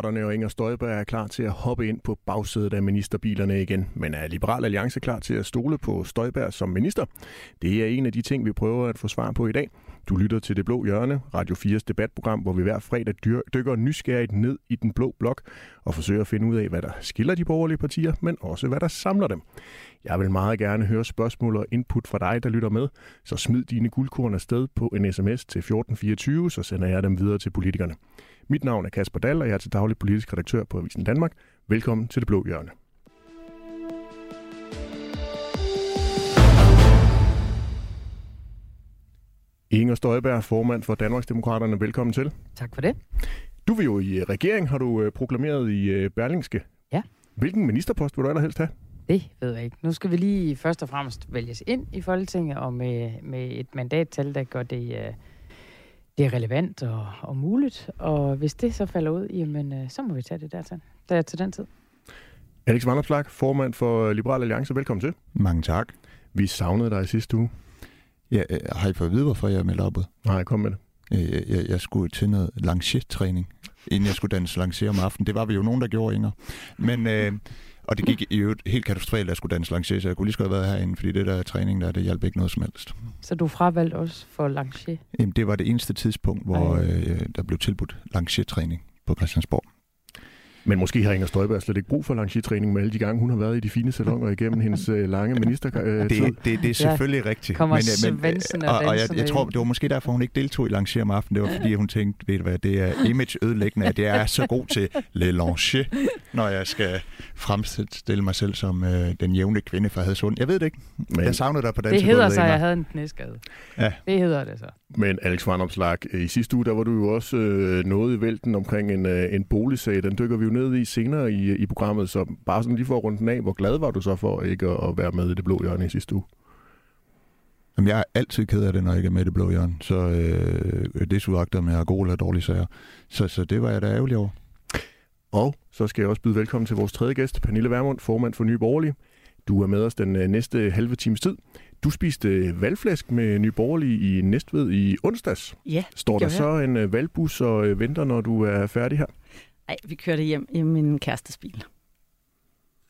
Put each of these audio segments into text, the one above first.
Socialdemokraterne og Inger Støjberg er klar til at hoppe ind på bagsædet af ministerbilerne igen. Men er Liberal Alliance klar til at stole på Støjberg som minister? Det er en af de ting, vi prøver at få svar på i dag. Du lytter til Det Blå Hjørne, Radio 4's debatprogram, hvor vi hver fredag dykker nysgerrigt ned i den blå blok og forsøger at finde ud af, hvad der skiller de borgerlige partier, men også hvad der samler dem. Jeg vil meget gerne høre spørgsmål og input fra dig, der lytter med, så smid dine guldkorn afsted på en sms til 1424, så sender jeg dem videre til politikerne. Mit navn er Kasper Dahl, og jeg er til daglig politisk redaktør på Avisen Danmark. Velkommen til Det Blå Hjørne. Inger Støjberg, formand for Danmarksdemokraterne. Velkommen til. Tak for det. Du vil jo i regering, har du øh, proklameret i øh, Berlingske. Ja. Hvilken ministerpost vil du allerhelst have? Det ved jeg ikke. Nu skal vi lige først og fremmest vælges ind i Folketinget, og med, med et mandattal, der gør det, det er relevant og, og muligt. Og hvis det så falder ud, jamen, uh, så må vi tage det der til, der til den tid. Alex Vanderslag, formand for Liberal Alliance. Velkommen til. Mange tak. Vi savnede dig i sidste uge. Ja, har I fået at vide, hvorfor jeg meldte op? Nej, kom med det. Jeg, jeg, jeg skulle til noget lancier-træning, inden jeg skulle danse lancier om aftenen. Det var vi jo nogen, der gjorde, Inger. Men... Øh, og det gik jo helt katastrofalt, at jeg skulle danse lancier, så jeg kunne lige så godt have været herinde, fordi det der træning der, det hjalp ikke noget som helst. Så du fravalgte også for lancier? Jamen, det var det eneste tidspunkt, hvor øh, der blev tilbudt lancier-træning på Christiansborg. Men måske har Inger Støjberg slet ikke brug for langitræning med alle de gange, hun har været i de fine salonger igennem hendes øh, lange ministertid. Øh, det, det, det er selvfølgelig ja, rigtigt. Kommer men, men, og, og jeg, jeg tror, det var måske derfor, hun ikke deltog i Lancier om aftenen. Det var fordi, hun tænkte, ved du hvad, det er image ødelæggende, at jeg er så god til Le Lancier, når jeg skal fremstille mig selv som øh, den jævne kvinde fra Hadsund. Jeg ved det ikke. Men, jeg savnede dig på den Det hedder så, jeg havde en knæskade. Ja. Det hedder det så. Men Alex Vandomslag, i sidste uge, der var du jo også øh, noget i vælten omkring en, øh, en boligsag. Den dykker vi jo ned i senere i, i programmet, så bare sådan lige for at runde den af, hvor glad var du så for ikke at, at være med i det blå hjørne i sidste uge? Jamen, jeg er altid ked af det, når jeg ikke er med i det blå hjørne. Så øh, det er om jeg har gode eller dårlige sager. Så, så det var jeg da ærgerlig over. Og så skal jeg også byde velkommen til vores tredje gæst, Pernille Vermund, formand for Nye Borgerlige. Du er med os den øh, næste halve times tid. Du spiste valgflæsk med Nye Borgerlige i Næstved i onsdags. Ja, Står der så en øh, valgbus og øh, venter, når du er færdig her? Nej, vi kørte hjem i min kærestes bil.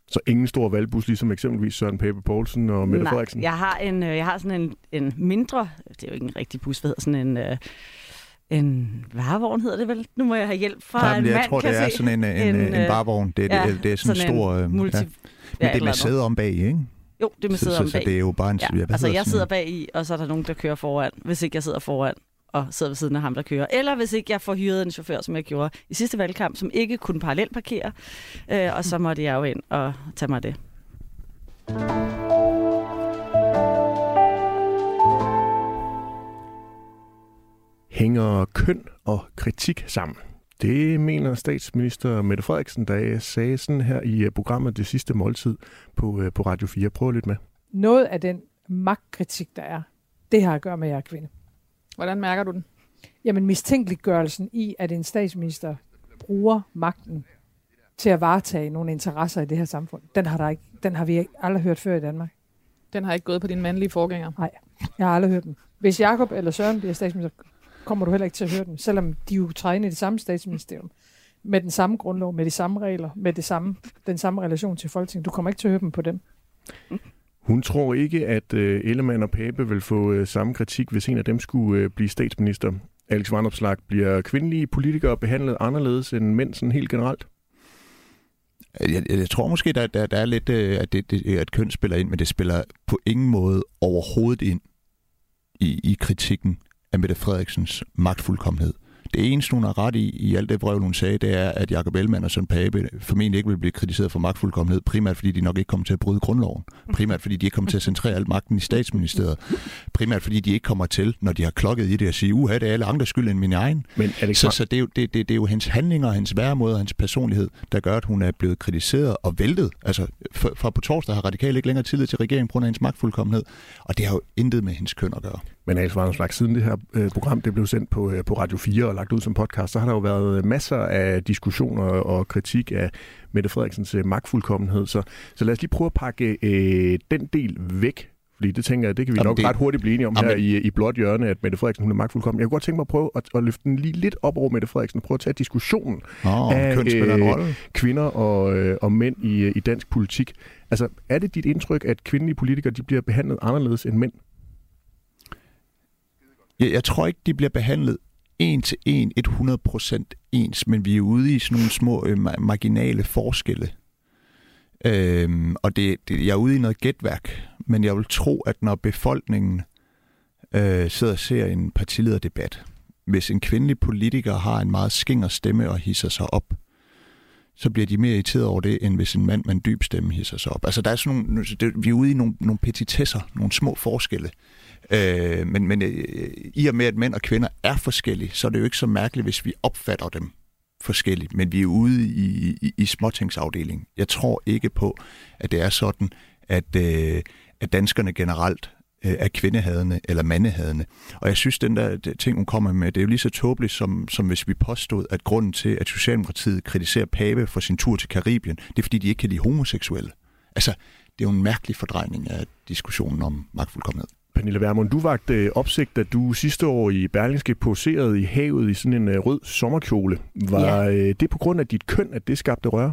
Så ingen stor valgbus, ligesom eksempelvis Søren Pape Poulsen og Mette Nej, Frederiksen? jeg har, en, jeg har sådan en, en mindre, det er jo ikke en rigtig bus, hvad hedder sådan en... en varevogn hedder det vel? Nu må jeg have hjælp fra Nej, en jeg mand, tror, det er se. sådan en, en, en, en varevogn. Det, er, ja, det, det er sådan, sådan en stor... En multi, ja. Men det er med sæde om bag, ikke? Jo, det er med sæde om bag. Så, så det er jo bare en... Ja, altså, jeg sidder bag i, og så er der nogen, der kører foran, hvis ikke jeg sidder foran og sidder ved siden af ham, der kører. Eller hvis ikke jeg får hyret en chauffør, som jeg gjorde i sidste valgkamp, som ikke kunne parallelparkere, øh, og så måtte jeg jo ind og tage mig det. Hænger køn og kritik sammen? Det mener statsminister Mette Frederiksen, da jeg sagde sådan her i øh, programmet Det sidste måltid på, øh, på Radio 4. Prøv lidt med. Noget af den magtkritik, der er, det har at gøre med, at jeg er kvinde. Hvordan mærker du den? Jamen mistænkeliggørelsen i, at en statsminister bruger magten til at varetage nogle interesser i det her samfund, den har, der ikke, den har vi aldrig hørt før i Danmark. Den har ikke gået på din mandlige forgænger? Nej, jeg har aldrig hørt den. Hvis Jakob eller Søren bliver statsminister, kommer du heller ikke til at høre den, selvom de jo træder ind i det samme statsministerium, med den samme grundlov, med de samme regler, med det samme, den samme relation til Folketinget. Du kommer ikke til at høre dem på dem. Hun tror ikke, at øh, Ellemann og Pape vil få øh, samme kritik, hvis en af dem skulle øh, blive statsminister. Alex Vandopslag, bliver kvindelige politikere behandlet anderledes end mænd sådan helt generelt? Jeg, jeg, jeg tror måske, der, der, der er lidt, øh, at, det, det, at køn spiller ind, men det spiller på ingen måde overhovedet ind i, i kritikken af Mette Frederiksens magtfuldkommenhed. Det eneste, hun har ret i, i alt det brev, hun sagde, det er, at Jacob Ellemann og Søren Pape formentlig ikke vil blive kritiseret for magtfuldkommenhed, primært fordi de nok ikke kommer til at bryde grundloven, primært fordi de ikke kommer til at centrere alt magten i statsministeriet, primært fordi de ikke kommer til, når de har klokket i det, at sige, uha, det er alle andre skyld end min egen. Men Alex, så, så det, er jo, det, det, det er jo hendes handlinger, hendes væremåde og hendes personlighed, der gør, at hun er blevet kritiseret og væltet. Altså, for på torsdag har radikale ikke længere tillid til regeringen på grund af hendes magtfuldkommenhed, og det har jo intet med hendes køn at gøre. Men Alex Vanderslag, siden det her øh, program det blev sendt på, øh, på Radio 4 og lagt ud som podcast, så har der jo været masser af diskussioner og kritik af Mette Frederiksens øh, magtfuldkommenhed. Så, så lad os lige prøve at pakke øh, den del væk Fordi det tænker jeg, det kan vi Jamen, nok det- ret hurtigt blive enige om Jamen, her i, i blåt hjørne, at Mette Frederiksen hun er magtfuldkommen. Jeg kunne godt tænke mig at prøve at, at løfte den lige lidt op over Mette Frederiksen og prøve at tage diskussionen Åh, Af, øh, kvinder og, øh, og mænd i, øh, i dansk politik. Altså, er det dit indtryk, at kvindelige politikere de bliver behandlet anderledes end mænd? Jeg, jeg tror ikke, de bliver behandlet en til en, 100% ens, men vi er ude i sådan nogle små øh, marginale forskelle. Øhm, og det, det, jeg er ude i noget gætværk, men jeg vil tro, at når befolkningen øh, sidder og ser en partilederdebat, hvis en kvindelig politiker har en meget skinger stemme og hisser sig op, så bliver de mere irriteret over det, end hvis en mand med en dyb stemme hisser sig op. Altså der er sådan nogle, det, vi er ude i nogle, nogle petitesser, nogle små forskelle. Øh, men men øh, i og med, at mænd og kvinder er forskellige, så er det jo ikke så mærkeligt, hvis vi opfatter dem forskelligt. Men vi er ude i, i, i småtingsafdelingen. Jeg tror ikke på, at det er sådan, at, øh, at danskerne generelt øh, er kvindehadende eller mandehadende. Og jeg synes, den der ting, hun kommer med, det er jo lige så tåbeligt, som, som hvis vi påstod, at grunden til, at Socialdemokratiet kritiserer Pape for sin tur til Karibien, det er, fordi de ikke kan lide homoseksuelle. Altså, det er jo en mærkelig fordrejning af diskussionen om magtfuldkommenhed. Pernille Vermund, du vagte øh, opsigt, da du sidste år i Berlingske poserede i havet i sådan en øh, rød sommerkjole. Var ja. det på grund af dit køn, at det skabte røre?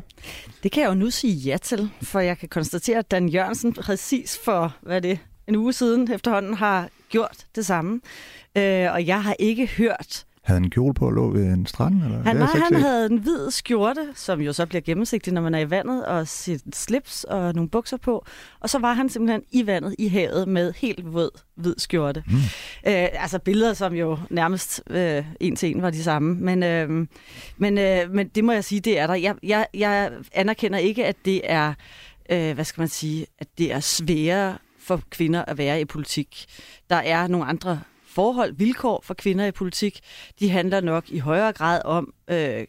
Det kan jeg jo nu sige ja til, for jeg kan konstatere, at Dan Jørgensen præcis for, hvad det, en uge siden efterhånden har gjort det samme. Øh, og jeg har ikke hørt Havde han en kjole på og lå ved en strand? Eller? Han, nej, han set. havde en hvid skjorte, som jo så bliver gennemsigtig, når man er i vandet, og sit slips og nogle bukser på. Og så var han simpelthen i vandet, i havet, med helt våd hvid skjorte. Mm. Øh, altså billeder, som jo nærmest øh, en til en var de samme. Men, øh, men, øh, men det må jeg sige, det er der. Jeg, jeg, jeg anerkender ikke, at det er, øh, hvad skal man sige, at det er sværere for kvinder at være i politik. Der er nogle andre forhold, vilkår for kvinder i politik. De handler nok i højere grad om øh,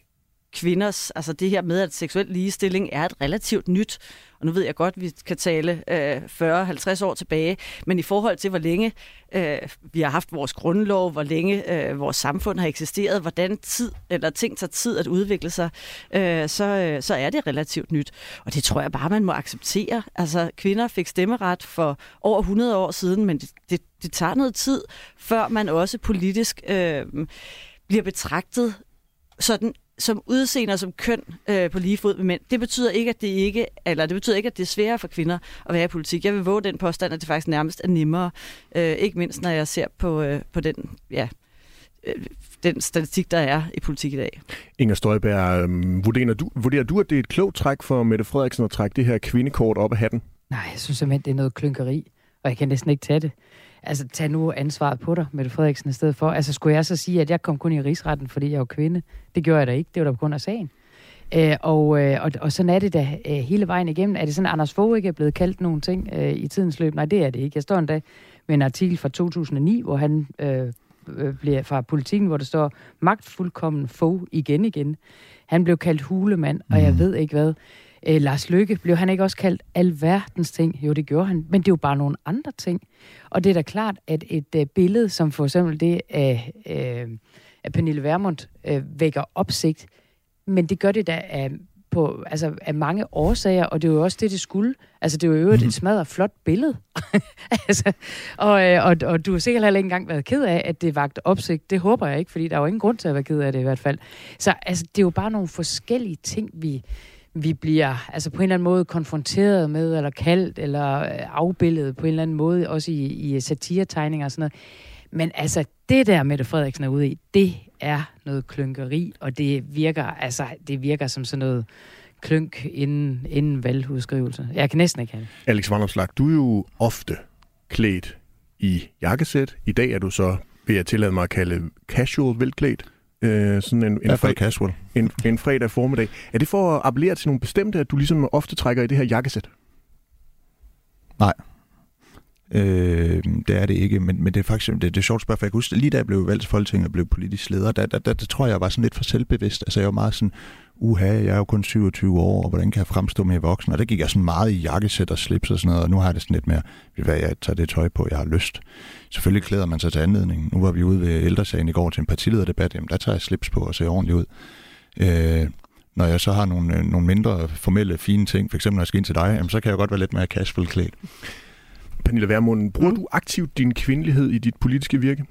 kvinders, altså det her med, at seksuel ligestilling er et relativt nyt, og nu ved jeg godt, at vi kan tale øh, 40-50 år tilbage, men i forhold til, hvor længe øh, vi har haft vores grundlov, hvor længe øh, vores samfund har eksisteret, hvordan tid eller ting tager tid at udvikle sig, øh, så, øh, så er det relativt nyt. Og det tror jeg bare, man må acceptere. Altså, kvinder fik stemmeret for over 100 år siden, men det, det, det tager noget tid, før man også politisk øh, bliver betragtet sådan som udseende og som køn øh, på lige fod med mænd. Det betyder ikke, at det ikke, eller det betyder ikke, at det er sværere for kvinder at være i politik. Jeg vil våge den påstand, at det faktisk nærmest er nemmere. Øh, ikke mindst, når jeg ser på, øh, på den, ja, øh, den statistik, der er i politik i dag. Inger Støjberg, øh, vurderer, du, vurderer du, at det er et klogt træk for Mette Frederiksen at trække det her kvindekort op af hatten? Nej, jeg synes simpelthen, det er noget klynkeri, og jeg kan næsten ikke tage det. Altså, tag nu ansvaret på dig, Mette Frederiksen, i stedet for. Altså, skulle jeg så sige, at jeg kom kun i rigsretten, fordi jeg var kvinde? Det gjorde jeg da ikke. Det var da på grund af sagen. Øh, og, øh, og, og sådan er det da øh, hele vejen igennem. Er det sådan, at Anders Fogh ikke er blevet kaldt nogle ting øh, i tidens løb? Nej, det er det ikke. Jeg står endda med en artikel fra 2009, hvor han øh, øh, bliver fra politikken, hvor der står magtfuldkommen Fogh igen igen. Han blev kaldt hulemand, og jeg ved ikke hvad. Øh, Lars Lykke, blev han ikke også kaldt alverdens ting? Jo, det gjorde han, men det er jo bare nogle andre ting. Og det er da klart, at et øh, billede, som for eksempel det af, øh, af Pernille Vermund, øh, vækker opsigt, men det gør det da af, på, altså, af mange årsager, og det er jo også det, det skulle. Altså, det er jo i øvrigt et smadret flot billede. altså, og, øh, og, og du har sikkert heller ikke engang været ked af, at det vagt opsigt. Det håber jeg ikke, fordi der er jo ingen grund til at være ked af det i hvert fald. Så altså, det er jo bare nogle forskellige ting, vi, vi bliver altså på en eller anden måde konfronteret med, eller kaldt, eller øh, afbildet på en eller anden måde, også i, i øh, satiretegninger og sådan noget. Men altså, det der Mette Frederiksen er ude i, det er noget klynkeri, og det virker, altså, det virker som sådan noget klynk inden, inden valgudskrivelse. Jeg kan næsten ikke have det. Alex Vandomslag, du er jo ofte klædt i jakkesæt. I dag er du så, vil jeg tillade mig at kalde casual velklædt. Øh, sådan en, en, fred, casual. en, en fredag formiddag. Er det for at appellere til nogle bestemte, at du ligesom ofte trækker i det her jakkesæt? Øh, det er det ikke, men, men det er faktisk det, det er sjovt spørg, for jeg kan huske, lige da jeg blev valgt til Folketinget og blev politisk leder, der, der, der, der tror jeg, jeg var sådan lidt for selvbevidst. Altså jeg var meget sådan, uha, jeg er jo kun 27 år, og hvordan kan jeg fremstå mere voksen? Og der gik jeg sådan meget i jakkesæt og slips og sådan noget, og nu har jeg det sådan lidt mere, ved hvad, jeg tager det tøj på, jeg har lyst. Selvfølgelig klæder man sig til anledningen. Nu var vi ude ved ældresagen i går til en partilederdebat, jamen der tager jeg slips på og ser ordentligt ud. Øh, når jeg så har nogle, øh, nogle mindre formelle, fine ting, for eksempel når jeg skal ind til dig, jamen, så kan jeg godt være lidt mere casual klædt. Pernille Vermund, bruger mm. du aktivt din kvindelighed i dit politiske virke?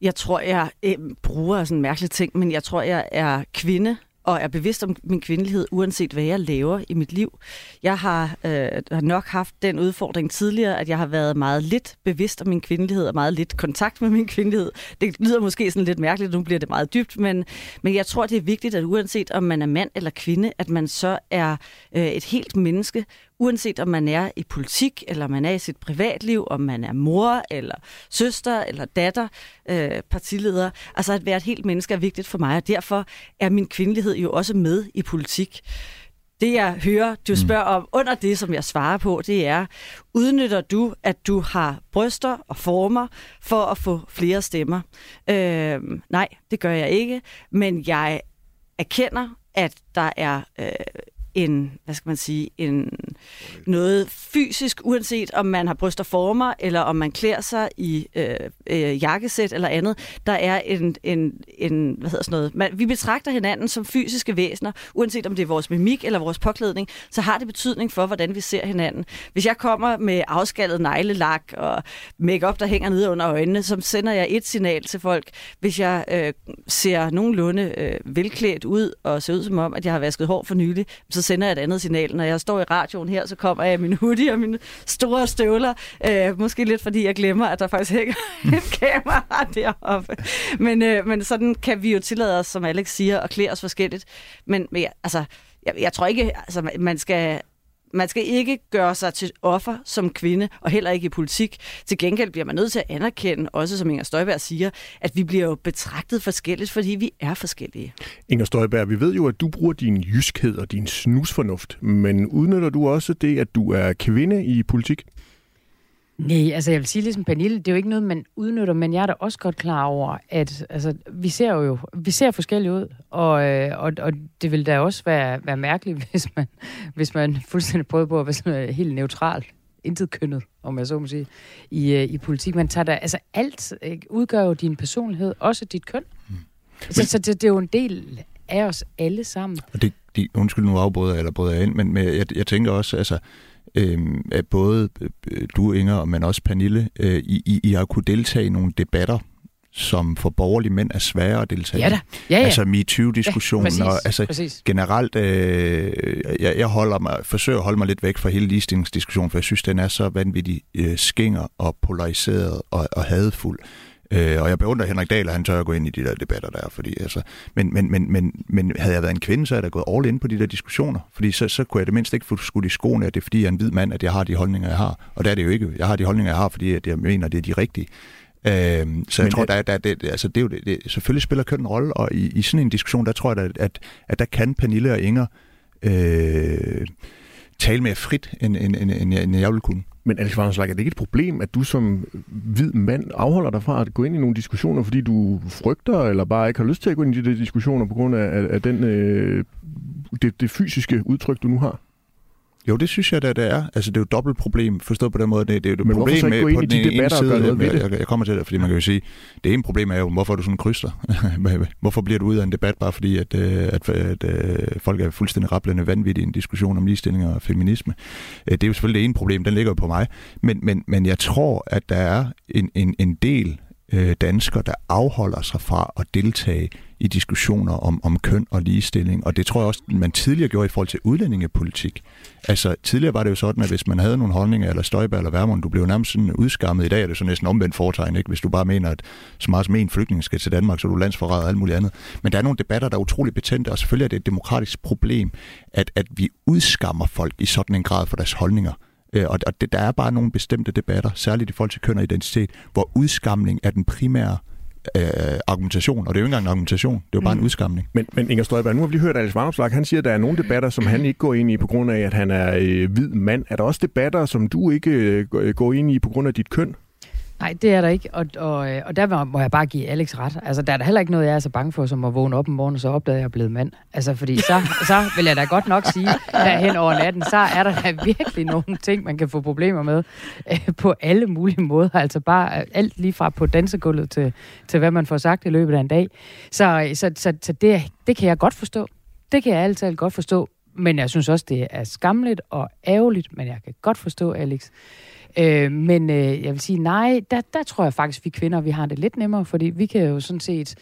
Jeg tror, jeg øh, bruger sådan en mærkelig ting, men jeg tror, jeg er kvinde og er bevidst om min kvindelighed, uanset hvad jeg laver i mit liv. Jeg har, øh, har nok haft den udfordring tidligere, at jeg har været meget lidt bevidst om min kvindelighed, og meget lidt kontakt med min kvindelighed. Det lyder måske sådan lidt mærkeligt, nu bliver det meget dybt, men, men jeg tror, det er vigtigt, at uanset om man er mand eller kvinde, at man så er øh, et helt menneske, uanset om man er i politik, eller man er i sit privatliv, om man er mor, eller søster, eller datter, øh, partileder. Altså at være et helt menneske er vigtigt for mig, og derfor er min kvindelighed jo også med i politik. Det jeg hører, du mm. spørger om under det, som jeg svarer på, det er, udnytter du, at du har bryster og former for at få flere stemmer? Øh, nej, det gør jeg ikke, men jeg erkender, at der er øh, en, hvad skal man sige, en, noget fysisk, uanset om man har bryster former, eller om man klæder sig i øh, øh, jakkesæt eller andet. Der er en, en, en hvad hedder sådan noget, man, vi betragter hinanden som fysiske væsener, uanset om det er vores mimik eller vores påklædning, så har det betydning for, hvordan vi ser hinanden. Hvis jeg kommer med afskaldet neglelak og makeup der hænger nede under øjnene, så sender jeg et signal til folk. Hvis jeg øh, ser nogenlunde øh, velklædt ud og ser ud som om, at jeg har vasket hår for nylig, så sender jeg et andet signal. Når jeg står i radioen her, så kommer jeg min hoodie og mine store støvler. Øh, måske lidt fordi jeg glemmer, at der faktisk hænger et kamera deroppe. Men, øh, men sådan kan vi jo tillade os, som Alex siger, at klæde os forskelligt. Men, men altså, jeg, jeg tror ikke, altså, man skal man skal ikke gøre sig til offer som kvinde, og heller ikke i politik. Til gengæld bliver man nødt til at anerkende, også som Inger Støjberg siger, at vi bliver jo betragtet forskelligt, fordi vi er forskellige. Inger Støjberg, vi ved jo, at du bruger din jyskhed og din snusfornuft, men udnytter du også det, at du er kvinde i politik? Nej, altså jeg vil sige ligesom Pernille, det er jo ikke noget, man udnytter, men jeg er da også godt klar over, at altså, vi ser jo vi ser forskellige ud, og, øh, og, og det vil da også være, være mærkeligt, hvis man, hvis man fuldstændig prøver på at være sådan helt neutral, intet kønnet, om jeg så må sige, i, øh, i politik. Man tager da, altså alt ikke, udgør jo din personlighed, også dit køn. Mm. Så, så det, det er jo en del af os alle sammen. Og det, de, undskyld nu afbryder jeg, eller bryder jeg ind, men, men jeg, jeg tænker også, altså, øh, at både øh, du, Inger, men også Pernille, øh, I, I har kunne deltage i nogle debatter, som for borgerlige mænd er svære at deltage ja da. Ja, ja. Altså MeToo-diskussionen. Ja, og altså præcis. generelt, øh, jeg, jeg holder mig, forsøger at holde mig lidt væk fra hele ligestillingsdiskussionen, for jeg synes, den er så vanvittig øh, skinger og polariseret og, og hadfuld. Øh, og jeg beundrer Henrik Dahl, at han tør at gå ind i de der debatter der. Fordi, altså, men, men, men, men, men havde jeg været en kvinde, så havde jeg gået all in på de der diskussioner. Fordi så, så kunne jeg det mindst ikke få skudt i skoene, at det er fordi, jeg er en hvid mand, at jeg har de holdninger, jeg har. Og det er det jo ikke. Jeg har de holdninger, jeg har, fordi at jeg mener, det er de rigtige. Øh, så jeg men tror, der, der, det, altså, det er jo det, det, selvfølgelig spiller køn en rolle, og i, i sådan en diskussion, der tror jeg, at, at, at der kan Pernille og Inger øh, tale mere frit, end, end, end, end, end jeg ville kunne. Men Alex Vanderslag, er det ikke et problem, at du som hvid mand afholder dig fra at gå ind i nogle diskussioner, fordi du frygter, eller bare ikke har lyst til at gå ind i de der diskussioner på grund af, af, af den, øh, det, det fysiske udtryk, du nu har? Jo, det synes jeg, at det er. Altså, det er jo et dobbelt problem, forstået på den måde. Det, det er jo et Men problem med på den de ene side. Jeg, jeg, jeg, kommer til det, fordi man kan jo sige, det ene problem er jo, hvorfor du sådan en kryster? hvorfor bliver du ud af en debat, bare fordi, at, øh, at, at, at øh, folk er fuldstændig rapplende vanvittige i en diskussion om ligestilling og feminisme? Øh, det er jo selvfølgelig det ene problem, den ligger jo på mig. Men, men, men jeg tror, at der er en, en, en del øh, dansker, der afholder sig fra at deltage i diskussioner om, om køn og ligestilling. Og det tror jeg også, man tidligere gjorde i forhold til udlændingepolitik. Altså tidligere var det jo sådan, at hvis man havde nogle holdninger, eller Støjberg eller Værmund, du blev nærmest sådan udskammet. I dag er det så næsten omvendt foretegn, ikke? hvis du bare mener, at så meget som en flygtning skal til Danmark, så er du landsforræder og alt muligt andet. Men der er nogle debatter, der er utrolig betændte, og selvfølgelig er det et demokratisk problem, at, at vi udskammer folk i sådan en grad for deres holdninger. Øh, og, og det, der er bare nogle bestemte debatter, særligt i forhold til køn og identitet, hvor udskamning er den primære øh, argumentation, og det er jo ikke engang en argumentation, det er jo bare mm. en udskamning. Men, men Inger Støjberg, nu har vi lige hørt Alex Varnopslag, han siger, at der er nogle debatter, som han ikke går ind i på grund af, at han er øh, hvid mand. Er der også debatter, som du ikke øh, går ind i på grund af dit køn? Nej, det er der ikke, og, og, øh, og der må jeg bare give Alex ret. Altså, der er der heller ikke noget, jeg er så bange for, som at vågne op om morgenen, og så opdager jeg, at jeg er blevet mand. Altså, fordi så, så vil jeg da godt nok sige, at hen over natten, så er der da virkelig nogle ting, man kan få problemer med øh, på alle mulige måder. Altså bare alt lige fra på dansegulvet til, til hvad man får sagt i løbet af en dag. Så, øh, så, så, så det, det kan jeg godt forstå. Det kan jeg altid godt forstå. Men jeg synes også, det er skamligt og ærgerligt, men jeg kan godt forstå, Alex. Øh, men øh, jeg vil sige, nej, der, der tror jeg faktisk, vi kvinder, vi har det lidt nemmere, fordi vi kan jo sådan set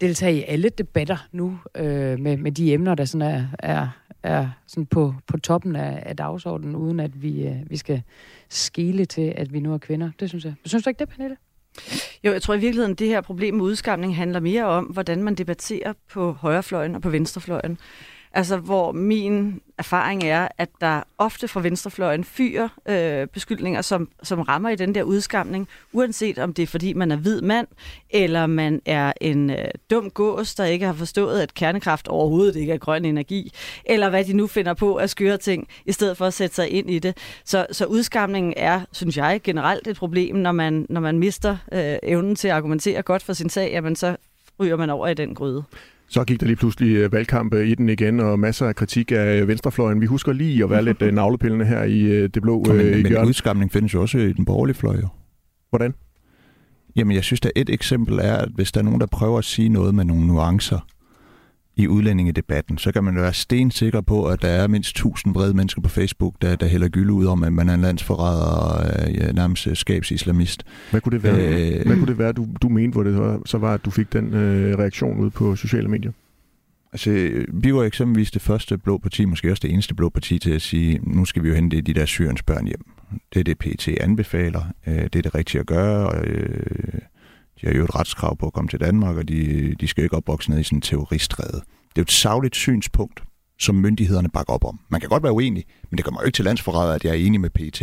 deltage i alle debatter nu øh, med, med de emner, der sådan er, er, er sådan på, på toppen af, af dagsordenen, uden at vi, øh, vi skal skele til, at vi nu er kvinder. Det synes jeg. Synes du ikke det, Pernille? Jo, jeg tror i virkeligheden, det her problem med udskamning handler mere om, hvordan man debatterer på højrefløjen og på venstrefløjen. Altså, hvor min erfaring er, at der ofte fra venstrefløjen fyrer øh, beskyldninger, som, som rammer i den der udskamning, uanset om det er fordi, man er hvid mand, eller man er en øh, dum gås, der ikke har forstået, at kernekraft overhovedet ikke er grøn energi, eller hvad de nu finder på at skøre ting, i stedet for at sætte sig ind i det. Så, så udskamningen er, synes jeg, generelt et problem, når man, når man mister øh, evnen til at argumentere godt for sin sag, jamen så ryger man over i den gryde. Så gik der lige pludselig øh, valgkamp i den igen, og masser af kritik af venstrefløjen. Vi husker lige at være lidt øh, navlepillende her i øh, det blå men, men hjørne. udskamning findes jo også i den borgerlige fløj. Jo. Hvordan? Jamen, jeg synes, at et eksempel er, at hvis der er nogen, der prøver at sige noget med nogle nuancer i udlændingedebatten, så kan man være stensikker på, at der er mindst 1000 brede mennesker på Facebook, der, der hælder gylde ud om, at man er en landsforræder og ja, nærmest skabsislamist. Hvad kunne det være, øh, Hvad kunne det være du, du mente, hvor det var, så var, at du fik den øh, reaktion ud på sociale medier? Altså, vi var eksempelvis det første blå parti, måske også det eneste blå parti til at sige, nu skal vi jo hente de der syriens børn hjem. Det er det, PT anbefaler. Øh, det er det rigtige at gøre. Og, øh, de har jo et retskrav på at komme til Danmark, og de, de skal ikke opvokse ned i sådan en terroristrede. Det er jo et savligt synspunkt, som myndighederne bakker op om. Man kan godt være uenig, men det kommer jo ikke til landsforræder, at jeg er enig med PT.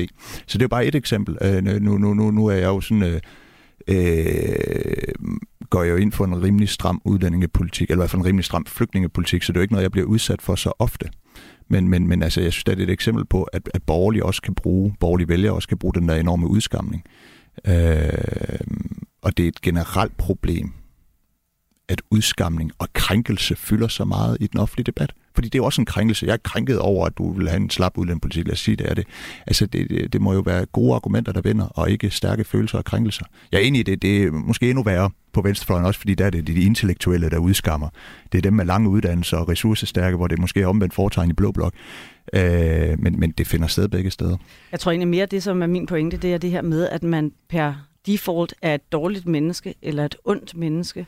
Så det er jo bare et eksempel. Øh, nu, nu, nu, nu er jeg jo sådan... Øh, øh, går jeg jo ind for en rimelig stram udlændingepolitik, eller i hvert fald en rimelig stram flygtningepolitik, så det er jo ikke noget, jeg bliver udsat for så ofte. Men, men, men altså, jeg synes, det er et eksempel på, at, at borgerlige også kan bruge, borgerlige vælgere også kan bruge den der enorme udskamning. Øh, og det er et generelt problem, at udskamning og krænkelse fylder så meget i den offentlige debat. Fordi det er jo også en krænkelse. Jeg er krænket over, at du vil have en slap udlændingepolitik. Lad os sige, det er det. Altså, det, det, det må jo være gode argumenter, der vinder, og ikke stærke følelser og krænkelser. Jeg er enig i det. Det er måske endnu værre på venstrefløjen også, fordi der er det de intellektuelle, der udskammer. Det er dem med lange uddannelser og ressourcestærke, hvor det måske er omvendt foretegn i blå blok. Øh, men, men det finder sted begge steder. Jeg tror egentlig mere, det som er min pointe, det er det her med, at man per default er et dårligt menneske eller et ondt menneske,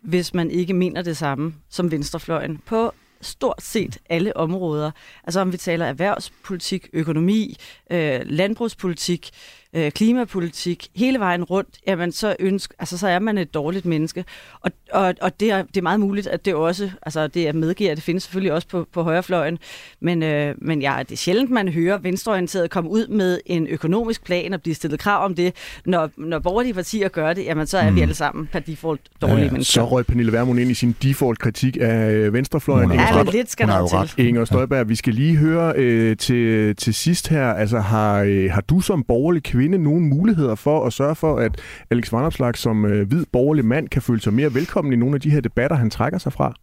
hvis man ikke mener det samme som venstrefløjen på stort set alle områder. Altså om vi taler erhvervspolitik, økonomi, øh, landbrugspolitik, øh, klimapolitik, hele vejen rundt, jamen så, ønsk, altså, så er man et dårligt menneske. Og, og, og det, er, det er meget muligt, at det også, altså det er medgiver, at det findes selvfølgelig også på, på højrefløjen, men, øh, men ja, det er sjældent, man hører venstreorienteret komme ud med en økonomisk plan og blive stillet krav om det. Når, når borgerlige partier gør det, jamen så er mm. vi alle sammen per default dårlige ja, mennesker. Så røg Pernille Vermund ind i sin default-kritik af øh, venstrefløjen. Ja, men lidt skal der til. Inger Støjberg, vi skal lige høre øh, til, til sidst her, altså har, øh, har du som borgerlig kvinde kvinde nogle muligheder for at sørge for, at Alex Vanopslag som øh, hvid borgerlig mand kan føle sig mere velkommen i nogle af de her debatter, han trækker sig fra?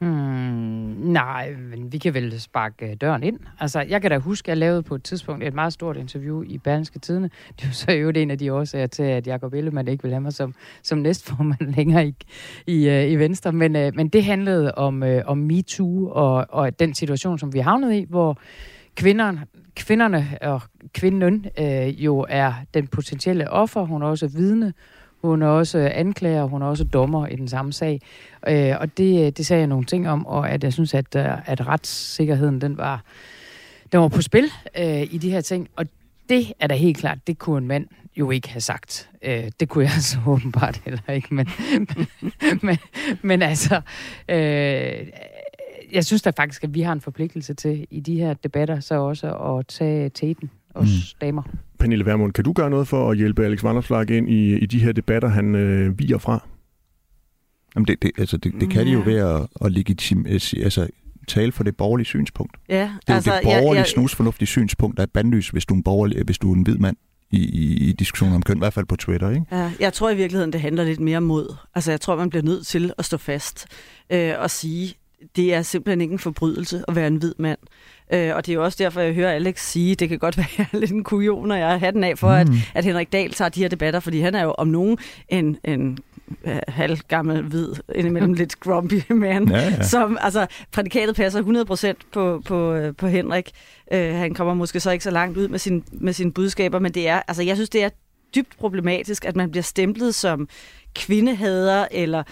Mm, nej, men vi kan vel sparke øh, døren ind. Altså, jeg kan da huske, at jeg lavede på et tidspunkt et meget stort interview i Berlingske Tidene. Det var så jo en af de årsager til, at Jacob Ellemann ikke vil have mig som, som næstformand længere i, i, øh, i Venstre. Men, øh, men det handlede om, øh, om MeToo og, og den situation, som vi havnede i, hvor kvinderne, kvinderne og kvinden øh, jo er den potentielle offer. Hun er også vidne, hun er også anklager, hun er også dommer i den samme sag. Øh, og det, det sagde jeg nogle ting om, og at jeg synes, at, øh, at retssikkerheden den var, den var på spil øh, i de her ting. Og det er da helt klart, det kunne en mand jo ikke have sagt. Øh, det kunne jeg så åbenbart heller ikke, men, men, men altså, øh, jeg synes da faktisk, at vi har en forpligtelse til i de her debatter så også at tage teten os mm. damer. Pernille Vermund, kan du gøre noget for at hjælpe Alex Vanderslag ind i, i de her debatter, han øh, viger fra? Jamen det, det, altså det, det kan de jo ved at, at legitim, altså, tale for det borgerlige synspunkt. Ja, det er altså, jo det borgerlige, jeg, jeg, snusfornuftige synspunkt, der er bandlys, hvis du er en, borgerlig, hvis du er en hvid mand i, i, i diskussioner om køn, i hvert fald på Twitter. Ikke? Ja, jeg tror i virkeligheden, det handler lidt mere mod. Altså jeg tror, man bliver nødt til at stå fast øh, og sige, det er simpelthen ikke en forbrydelse at være en hvid mand. Øh, og det er jo også derfor, jeg hører Alex sige, det kan godt være lidt en kujon, når jeg har den af for, mm. at, at Henrik Dahl tager de her debatter, fordi han er jo om nogen en, en øh, halvgammel, hvid, indimellem lidt grumpy man, Ja, ja. som, altså, prædikatet passer 100% på, på, øh, på Henrik. Øh, han kommer måske så ikke så langt ud med, sin, med sine budskaber, men det er, altså, jeg synes, det er dybt problematisk, at man bliver stemplet som kvindehader, eller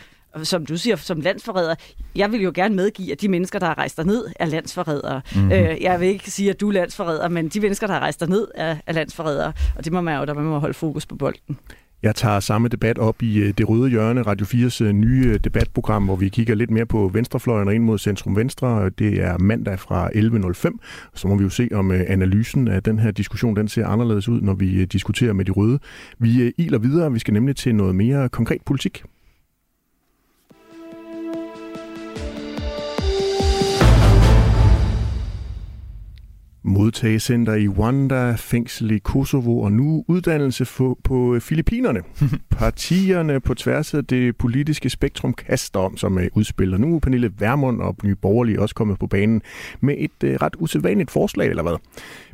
som du siger, som landsforræder. Jeg vil jo gerne medgive, at de mennesker, der har rejst ned er landsforrædere. Mhm. Mm-hmm. Øh, jeg vil ikke sige, at du er landsforræder, men de mennesker, der har rejst ned er, er landsforrædere. Og det må man jo, der man må holde fokus på bolden. Jeg tager samme debat op i øh, Det Røde Hjørne, Radio 4's øh, nye øh, debatprogram, hvor vi kigger lidt mere på venstrefløjen og ind mod centrum venstre. Det er mandag fra 11.05. Så må vi jo se, om analysen af den her diskussion den ser anderledes ud, når vi diskuterer med de røde. Vi iler videre. Vi skal nemlig til noget mere konkret politik. Modtagecenter i Rwanda, fængsel i Kosovo og nu uddannelse på, Filippinerne. Partierne på tværs af det politiske spektrum kaster om som udspiller. Nu er Pernille Vermund og Nye Borgerlige også kommet på banen med et uh, ret usædvanligt forslag, eller hvad?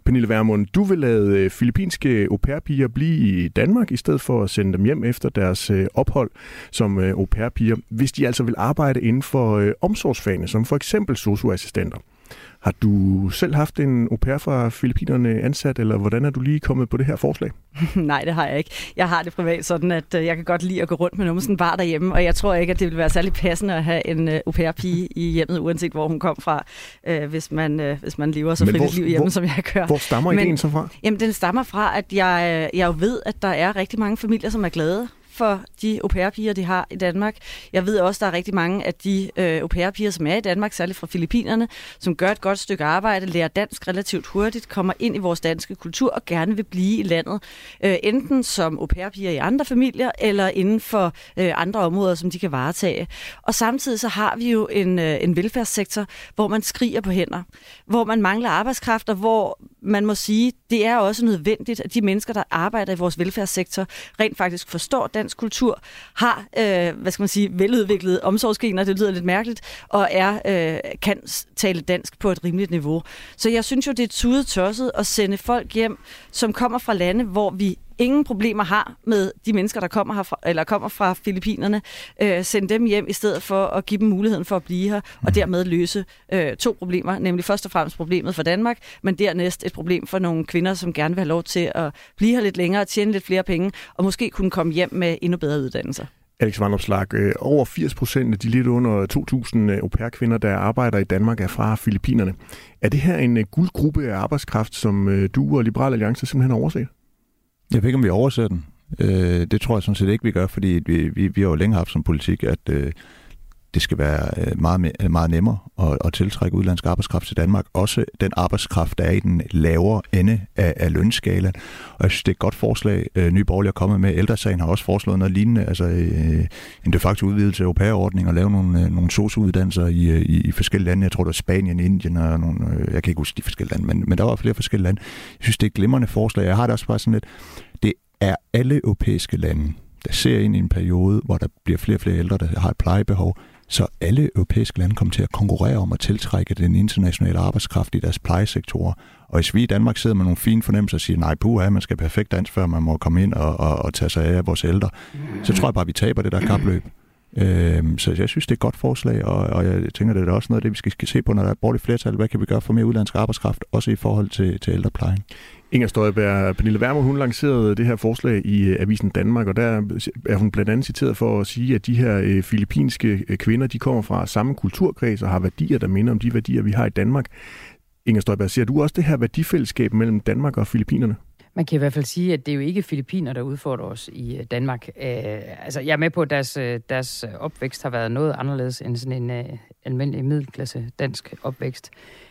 Pernille Vermund, du vil lade øh, filippinske au pair-piger blive i Danmark, i stedet for at sende dem hjem efter deres øh, ophold som øh, au pair-piger, hvis de altså vil arbejde inden for øh, omsorgsfagene, som for eksempel socioassistenter. Har du selv haft en au pair fra Filippinerne ansat, eller hvordan er du lige kommet på det her forslag? Nej, det har jeg ikke. Jeg har det privat sådan, at øh, jeg kan godt lide at gå rundt med numsen bare derhjemme, og jeg tror ikke, at det vil være særlig passende at have en øh, au pair-pige i hjemmet, uanset hvor hun kom fra, øh, hvis, man, øh, hvis man lever så frit et liv hjemme, hvor- som jeg gør. Hvor stammer Men- ideen så fra? Jamen, den stammer fra, at jeg, øh, jeg jo ved, at der er rigtig mange familier, som er glade for de au pair-piger, de har i Danmark. Jeg ved også, at der er rigtig mange af de øh, au pair-piger, som er i Danmark, særligt fra Filippinerne, som gør et godt stykke arbejde, lærer dansk relativt hurtigt, kommer ind i vores danske kultur og gerne vil blive i landet. Øh, enten som au pair-piger i andre familier, eller inden for øh, andre områder, som de kan varetage. Og samtidig så har vi jo en, øh, en velfærdssektor, hvor man skriger på hænder, hvor man mangler arbejdskraft, og hvor man må sige, det er også nødvendigt, at de mennesker, der arbejder i vores velfærdssektor, rent faktisk forstår dansk kultur, har, øh, hvad skal man sige, veludviklede omsorgsgener, det lyder lidt mærkeligt, og er, øh, kan tale dansk på et rimeligt niveau. Så jeg synes jo, det er tudet tosset at sende folk hjem, som kommer fra lande, hvor vi ingen problemer har med de mennesker, der kommer, herfra, eller kommer fra Filippinerne. Øh, sende dem hjem i stedet for at give dem muligheden for at blive her, og dermed løse øh, to problemer, nemlig først og fremmest problemet for Danmark, men dernæst et problem for nogle kvinder, som gerne vil have lov til at blive her lidt længere, tjene lidt flere penge, og måske kunne komme hjem med endnu bedre uddannelser. Alex Vandopslag, øh, over 80 procent af de lidt under 2.000 au pair-kvinder, der arbejder i Danmark, er fra Filippinerne. Er det her en øh, guldgruppe af arbejdskraft, som øh, du og Liberal Alliance simpelthen har overset? Jeg ved ikke, om vi overser den. Øh, det tror jeg sådan set ikke, vi gør, fordi vi, vi, vi har jo længe haft som politik, at øh, det skal være øh, meget, meget nemmere at, at tiltrække udlandsk arbejdskraft til Danmark. Også den arbejdskraft, der er i den lavere ende af, af lønskalaen. Og jeg synes, det er et godt forslag, øh, Nye Borgerlige er kommet med. Ældresagen har også foreslået noget lignende, altså øh, en de facto udvidelse af au og lave nogle, øh, nogle sosuuddannelser i, øh, i, i forskellige lande. Jeg tror, der er Spanien, Indien og nogle, øh, jeg kan ikke huske de forskellige lande, men, men der var flere forskellige lande. Jeg synes, det er et glimrende forslag. Jeg har det også bare sådan lidt, det er alle europæiske lande, der ser ind i en periode, hvor der bliver flere og flere ældre, der har et plejebehov, så alle europæiske lande kommer til at konkurrere om at tiltrække den internationale arbejdskraft i deres plejesektorer. Og hvis vi i Danmark sidder med nogle fine fornemmelser og siger, nej, puha, man skal perfekt dansk, før man må komme ind og, og, og tage sig af vores ældre, så tror jeg bare, at vi taber det der kapløb. Øhm, så jeg synes, det er et godt forslag, og, og jeg tænker, det er også noget af det, vi skal, skal se på, når der er et borgerligt flertal. Hvad kan vi gøre for mere udlandsk arbejdskraft, også i forhold til, til ældreplejen? Inger Støjberg, Pernille Wermund, hun lancerede det her forslag i øh, Avisen Danmark, og der er hun blandt andet citeret for at sige, at de her øh, filippinske øh, kvinder, de kommer fra samme kulturkreds og har værdier, der minder om de værdier, vi har i Danmark. Inger Støjberg, ser du også det her værdifællesskab mellem Danmark og Filippinerne? Man kan i hvert fald sige, at det er jo ikke Filippiner, der udfordrer os i Danmark. Øh, altså, jeg er med på, at deres, deres opvækst har været noget anderledes end sådan en øh, almindelig middelklasse dansk opvækst.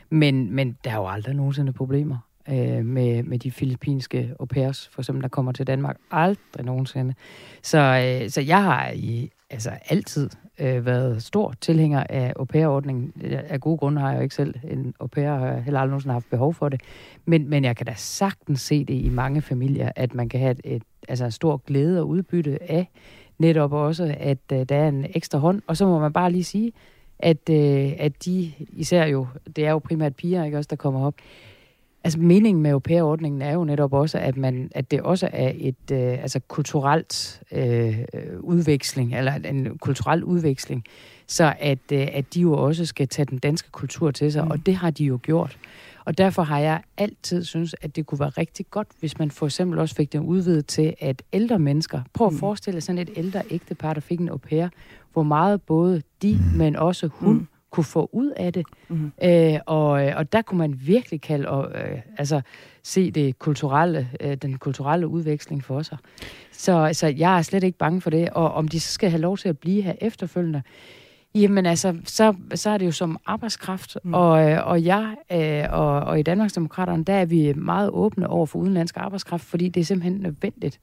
Men, men der er jo aldrig nogensinde problemer øh, med, med de filippinske au pairs, for eksempel, der kommer til Danmark. Aldrig nogensinde. Så, øh, så jeg har i, altså altid øh, været stor tilhænger af au pair-ordningen. Øh, af gode grunde har jeg jo ikke selv en au pair, og har heller aldrig nogensinde haft behov for det. Men, men jeg kan da sagtens se det i mange familier, at man kan have et, et, altså en stor glæde og udbytte af netop også, at øh, der er en ekstra hånd. Og så må man bare lige sige, at, øh, at de især jo, det er jo primært piger, ikke også, der kommer op, Altså meningen med au pair-ordningen er jo netop også, at, man, at det også er et øh, altså kulturelt øh, udveksling, eller en kulturel udveksling, så at, øh, at de jo også skal tage den danske kultur til sig, mm. og det har de jo gjort. Og derfor har jeg altid synes, at det kunne være rigtig godt, hvis man for eksempel også fik den udvidet til, at ældre mennesker, prøv at mm. forestille sådan et ældre ægtepar, der fik en au pair, hvor meget både de, mm. men også hun, mm kunne få ud af det. Mm. Øh, og, og der kunne man virkelig kalde og, øh, altså, se det kulturelle, øh, den kulturelle udveksling for sig. Så, så jeg er slet ikke bange for det. Og om de så skal have lov til at blive her efterfølgende, Jamen altså, så, så er det jo som arbejdskraft, mm. og, og jeg øh, og, og i Danmarksdemokraterne, der er vi meget åbne over for udenlandsk arbejdskraft, fordi det er simpelthen nødvendigt.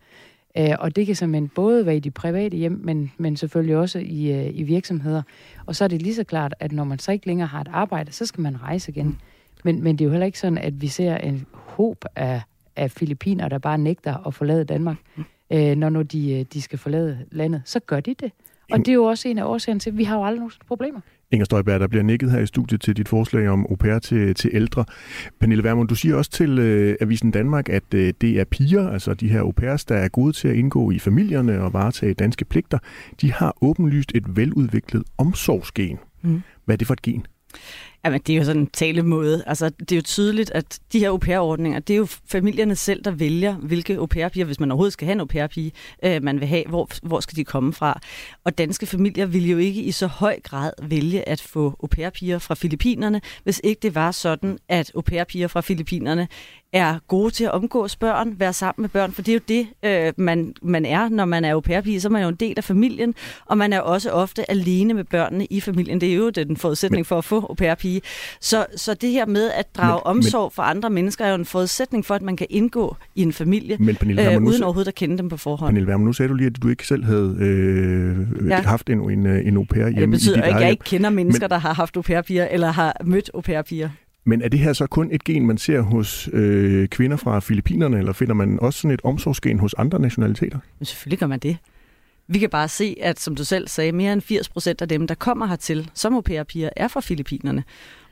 Øh, og det kan simpelthen både være i de private hjem, men, men selvfølgelig også i, øh, i virksomheder. Og så er det lige så klart, at når man så ikke længere har et arbejde, så skal man rejse igen. Mm. Men, men det er jo heller ikke sådan, at vi ser en håb af, af filipiner, der bare nægter at forlade Danmark. Mm. Øh, når nu de, øh, de skal forlade landet, så gør de det. Og det er jo også en af årsagerne til, at vi har jo aldrig nogen problemer. Inger Støjberg, der bliver nikket her i studiet til dit forslag om au pair til, til ældre. Pernille Vermund, du siger også til øh, Avisen Danmark, at øh, det er piger, altså de her au pairs, der er gode til at indgå i familierne og varetage danske pligter. De har åbenlyst et veludviklet omsorgsgen. Mm. Hvad er det for et gen? Jamen, det er jo sådan en talemåde. Altså, det er jo tydeligt, at de her au pair-ordninger, det er jo familierne selv, der vælger, hvilke au pair hvis man overhovedet skal have en au pair øh, man vil have, hvor, hvor skal de komme fra. Og danske familier vil jo ikke i så høj grad vælge at få au pair fra Filippinerne, hvis ikke det var sådan, at au pair fra Filippinerne er gode til at omgås børn, være sammen med børn, for det er jo det, øh, man, man er, når man er au pair så er man jo en del af familien, og man er også ofte alene med børnene i familien. Det er jo den forudsætning men, for at få au pair så, så det her med at drage men, omsorg men, for andre mennesker er jo en forudsætning for, at man kan indgå i en familie, men Pernille, øh, uden overhovedet at kende dem på forhånd. Pernille Vermund, nu sagde du lige, at du ikke selv havde øh, ja. haft en, en, en au pair hjemme ja, det betyder ikke, at jeg ikke kender mennesker, men, der har haft au pair eller har mødt au pair men er det her så kun et gen, man ser hos øh, kvinder fra Filippinerne, eller finder man også sådan et omsorgsgen hos andre nationaliteter? Men selvfølgelig gør man det. Vi kan bare se, at som du selv sagde, mere end 80 procent af dem, der kommer hertil som au pair er fra Filippinerne.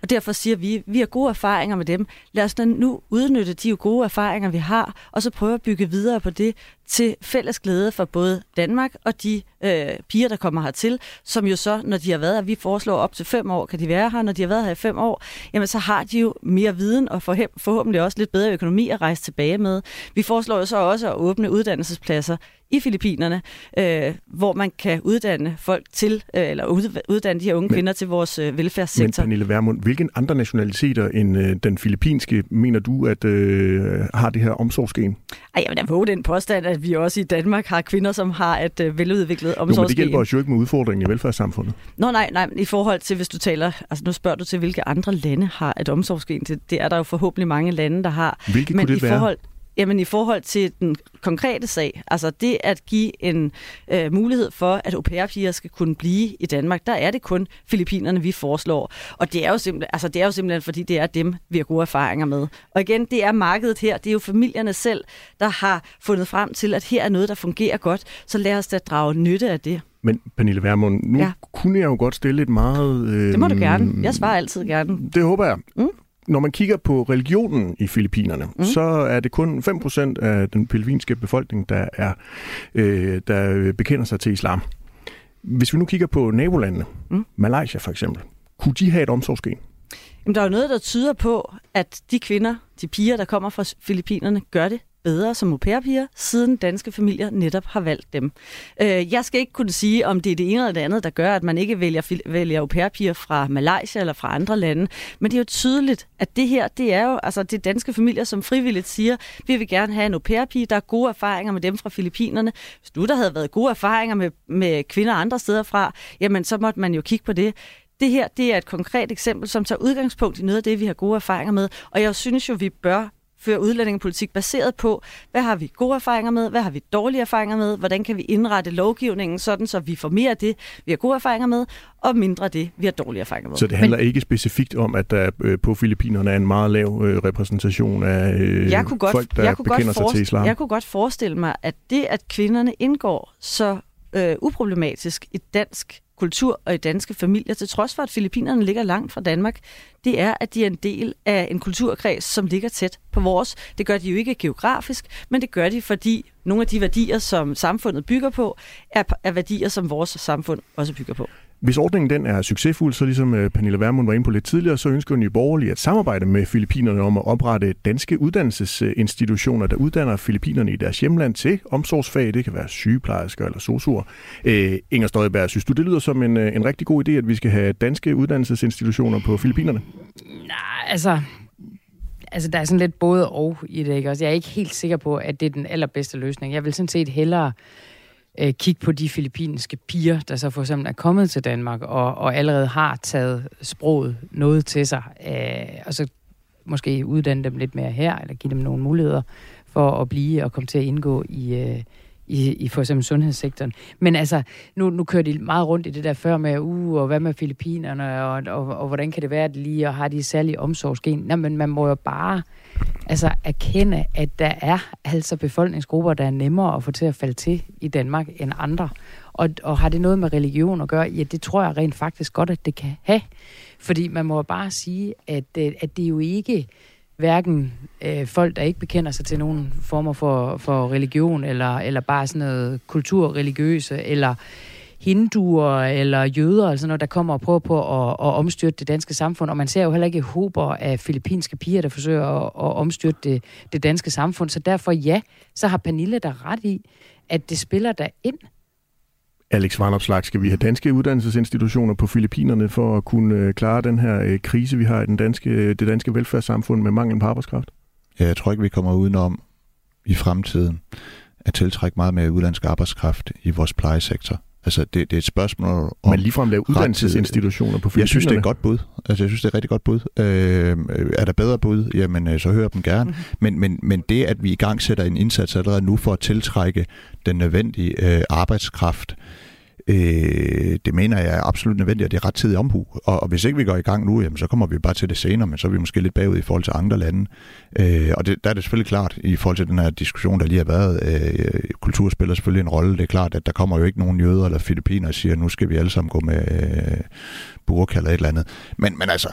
Og derfor siger vi, at vi har gode erfaringer med dem. Lad os nu udnytte de gode erfaringer, vi har, og så prøve at bygge videre på det til fælles glæde for både Danmark og de øh, piger, der kommer hertil, som jo så, når de har været her, vi foreslår op til fem år, kan de være her, når de har været her i fem år, jamen så har de jo mere viden og forhåbentlig også lidt bedre økonomi at rejse tilbage med. Vi foreslår jo så også at åbne uddannelsespladser i Filippinerne, øh, hvor man kan uddanne folk til, øh, eller uddanne de her unge men, kvinder til vores øh, velfærdssektor. Men Pernille Vermund, hvilken andre nationaliteter end øh, den filippinske mener du, at øh, har det her omsorgsgen? Ej, jeg vil da våge den påstand, at vi også i Danmark har kvinder, som har et øh, veludviklet omsorgsgen. Jo, men det hjælper os jo ikke med udfordringen i velfærdssamfundet. Nå nej, nej, i forhold til, hvis du taler, altså nu spørger du til, hvilke andre lande har et omsorgsgen. Det, det er der jo forhåbentlig mange lande, der har. Hvilke men kunne det i forhold, være? Jamen i forhold til den konkrete sag, altså det at give en øh, mulighed for, at au pair skal kunne blive i Danmark, der er det kun Filippinerne, vi foreslår. Og det er, jo simpelthen, altså det er jo simpelthen, fordi det er dem, vi har gode erfaringer med. Og igen, det er markedet her, det er jo familierne selv, der har fundet frem til, at her er noget, der fungerer godt, så lad os da drage nytte af det. Men Pernille Vermund, nu ja. kunne jeg jo godt stille et meget... Øh, det må du gerne. Jeg svarer altid gerne. Det håber jeg. Mm når man kigger på religionen i Filippinerne, mm. så er det kun 5% af den filippinske befolkning, der, er, øh, der bekender sig til islam. Hvis vi nu kigger på nabolandene, mm. Malaysia for eksempel, kunne de have et omsorgsgen? Jamen, der er jo noget, der tyder på, at de kvinder, de piger, der kommer fra Filippinerne, gør det bedre som au pair siden danske familier netop har valgt dem. Øh, jeg skal ikke kunne sige, om det er det ene eller det andet, der gør, at man ikke vælger, vælger au pair fra Malaysia eller fra andre lande. Men det er jo tydeligt, at det her, det er jo altså det danske familier, som frivilligt siger, vi vil gerne have en au pair Der er gode erfaringer med dem fra Filippinerne. Hvis du der havde været gode erfaringer med, med kvinder andre steder fra, jamen så måtte man jo kigge på det. Det her, det er et konkret eksempel, som tager udgangspunkt i noget af det, vi har gode erfaringer med. Og jeg synes jo, vi bør føre udlændingepolitik baseret på, hvad har vi gode erfaringer med, hvad har vi dårlige erfaringer med, hvordan kan vi indrette lovgivningen sådan, så vi får mere af det, vi har gode erfaringer med, og mindre af det, vi har dårlige erfaringer med. Så det handler Men... ikke specifikt om, at der øh, på Filippinerne er en meget lav øh, repræsentation af øh, jeg kunne godt, folk, der jeg kunne bekender godt sig til islam? Jeg kunne godt forestille mig, at det, at kvinderne indgår så øh, uproblematisk i dansk kultur og i danske familier, til trods for, at Filippinerne ligger langt fra Danmark, det er, at de er en del af en kulturkreds, som ligger tæt på vores. Det gør de jo ikke geografisk, men det gør de, fordi nogle af de værdier, som samfundet bygger på, er, er værdier, som vores samfund også bygger på. Hvis ordningen den er succesfuld, så ligesom øh, Pernille Vermund var inde på lidt tidligere, så ønsker Nye Borgerlige at samarbejde med Filippinerne om at oprette danske uddannelsesinstitutioner, der uddanner Filippinerne i deres hjemland til omsorgsfag. Det kan være sygeplejersker eller sosuer. Øh, Inger Støjberg, synes du, det lyder som en, øh, en rigtig god idé, at vi skal have danske uddannelsesinstitutioner på Filippinerne? Nej, altså, altså, der er sådan lidt både og i det, ikke? Også jeg er ikke helt sikker på, at det er den allerbedste løsning. Jeg vil sådan set hellere øh, kigge på de filippinske piger, der så for eksempel er kommet til Danmark og, og allerede har taget sproget noget til sig, øh, og så måske uddanne dem lidt mere her, eller give dem nogle muligheder for at blive og komme til at indgå i, øh, i, i for eksempel sundhedssektoren. Men altså, nu, nu kører de meget rundt i det der før med, uh, og hvad med Filippinerne, og, og, og hvordan kan det være, at de lige og har de særlige omsorgsgen? Nej, men man må jo bare altså erkende, at der er altså befolkningsgrupper, der er nemmere at få til at falde til i Danmark end andre. Og, og har det noget med religion at gøre? Ja, det tror jeg rent faktisk godt, at det kan have. Fordi man må bare sige, at, øh, at det er jo ikke hverken øh, folk, der ikke bekender sig til nogen former for, for religion, eller, eller bare sådan noget kulturreligiøse, eller hinduer eller jøder, altså noget, der kommer og prøver på at, at omstyrte det danske samfund. Og man ser jo heller ikke hober af filippinske piger, der forsøger at, at omstyrte det, det danske samfund. Så derfor ja, så har Pernille der ret i, at det spiller der ind. Alex Varnopslag, skal vi have danske uddannelsesinstitutioner på Filippinerne for at kunne øh, klare den her øh, krise, vi har i den danske, øh, det danske velfærdssamfund med mangel på arbejdskraft? Ja, jeg tror ikke, vi kommer udenom i fremtiden at tiltrække meget mere udlandsk arbejdskraft i vores plejesektor. Altså, det, det er et spørgsmål om... Men ligefrem lave uddannelsesinstitutioner på? Jeg synes, det er et godt bud. Altså, jeg synes, det er et rigtig godt bud. Øh, er der bedre bud? Jamen, øh, så hører dem gerne. Mm-hmm. Men, men, men det, at vi i gang sætter en indsats allerede nu for at tiltrække den nødvendige øh, arbejdskraft, Øh, Øh, det mener jeg er absolut nødvendigt, og det er ret tid omhu. Og, og hvis ikke vi går i gang nu, jamen, så kommer vi bare til det senere, men så er vi måske lidt bagud i forhold til andre lande. Øh, og det, der er det selvfølgelig klart, i forhold til den her diskussion, der lige har været, øh, kultur spiller selvfølgelig en rolle. Det er klart, at der kommer jo ikke nogen jøder eller filippiner og siger, at nu skal vi alle sammen gå med øh, burka eller et eller andet. Men, men altså,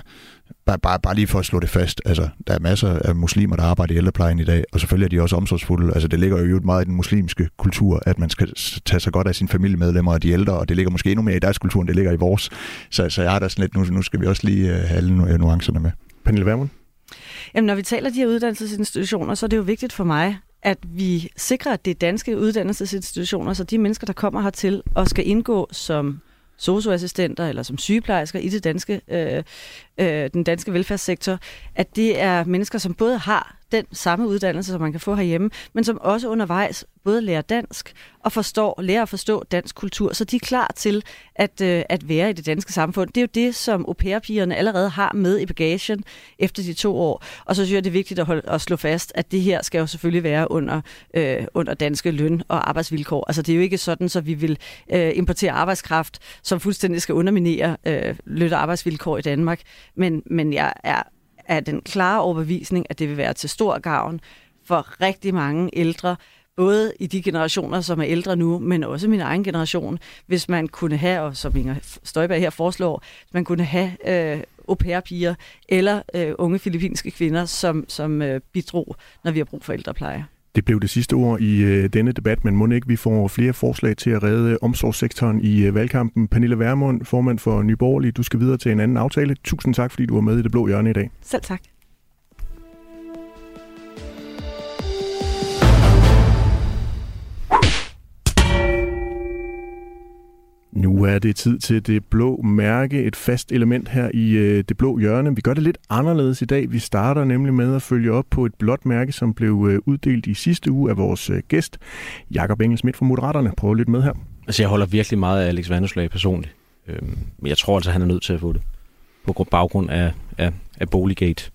bare, bare, bare lige for at slå det fast, altså, der er masser af muslimer, der arbejder i ældreplejen i dag, og selvfølgelig er de også omsorgsfulde. Altså, det ligger jo meget i den muslimske kultur, at man skal tage sig godt af sine familiemedlemmer og de ældre, og det ligger måske endnu mere i deres kultur, end det ligger i vores. Så, så jeg har da sådan lidt, nu, nu skal vi også lige uh, have alle nuancerne med. Pernille Vermund? Jamen, når vi taler de her uddannelsesinstitutioner, så er det jo vigtigt for mig, at vi sikrer, at det er danske uddannelsesinstitutioner, så de mennesker, der kommer hertil og skal indgå som socioassistenter eller som sygeplejersker i det danske, øh, øh, den danske velfærdssektor, at det er mennesker, som både har den samme uddannelse, som man kan få herhjemme, men som også undervejs både lærer dansk og forstår, lærer at forstå dansk kultur, så de er klar til at, øh, at være i det danske samfund. Det er jo det, som au pair allerede har med i bagagen efter de to år. Og så synes jeg, det er vigtigt at, holde, at slå fast, at det her skal jo selvfølgelig være under, øh, under danske løn- og arbejdsvilkår. Altså det er jo ikke sådan, så vi vil øh, importere arbejdskraft, som fuldstændig skal underminere øh, løn- og arbejdsvilkår i Danmark. Men, men jeg er af den klare overbevisning, at det vil være til stor gavn for rigtig mange ældre, både i de generationer, som er ældre nu, men også min egen generation, hvis man kunne have, og som Inger Støjberg her foreslår, hvis man kunne have øh, au pair-piger eller øh, unge filippinske kvinder, som, som øh, bidrog, når vi har brug for ældrepleje. Det blev det sidste ord i øh, denne debat, men må ikke vi får flere forslag til at redde øh, omsorgssektoren i øh, valgkampen. Pernille Vermund, formand for Nyborgerlig, du skal videre til en anden aftale. Tusind tak, fordi du var med i Det Blå Hjørne i dag. Selv tak. Nu er det tid til det blå mærke, et fast element her i øh, det blå hjørne. Vi gør det lidt anderledes i dag. Vi starter nemlig med at følge op på et blåt mærke, som blev øh, uddelt i sidste uge af vores øh, gæst, Jakob Engelsmidt fra Moderaterne. Prøv lidt med her. Altså, jeg holder virkelig meget af Alex Vanderslag personligt. Øhm, men jeg tror altså, han er nødt til at få det. På baggrund af, af, af Boliggate.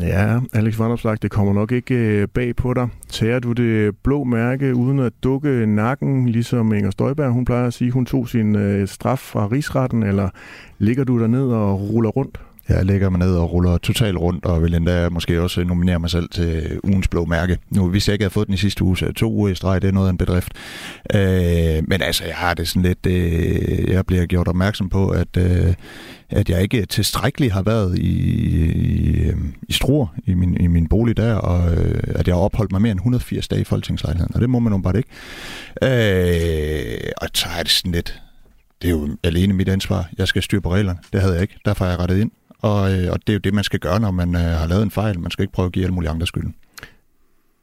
Ja, Alex Vandopslag, det kommer nok ikke øh, bag på dig. Tager du det blå mærke uden at dukke nakken, ligesom Inger Støjberg, hun plejer at sige, hun tog sin øh, straf fra rigsretten, eller ligger du der ned og ruller rundt? Jeg lægger mig ned og ruller totalt rundt, og vil endda måske også nominere mig selv til ugens blå mærke. Nu, hvis jeg ikke havde fået den i sidste uge, så to uger i streg, det er noget af en bedrift. Øh, men altså, jeg har det sådan lidt... Øh, jeg bliver gjort opmærksom på, at, øh, at jeg ikke tilstrækkeligt har været i, i, øh, i Struer, i min, i min bolig der, og øh, at jeg har opholdt mig mere end 180 dage i folketingslejligheden, og det må man jo bare ikke. Øh, og så er det sådan lidt... Det er jo alene mit ansvar. Jeg skal styre på reglerne. Det havde jeg ikke. Derfor har jeg rettet ind. Og, øh, og det er jo det, man skal gøre, når man øh, har lavet en fejl. Man skal ikke prøve at give alle mulige andre skylden.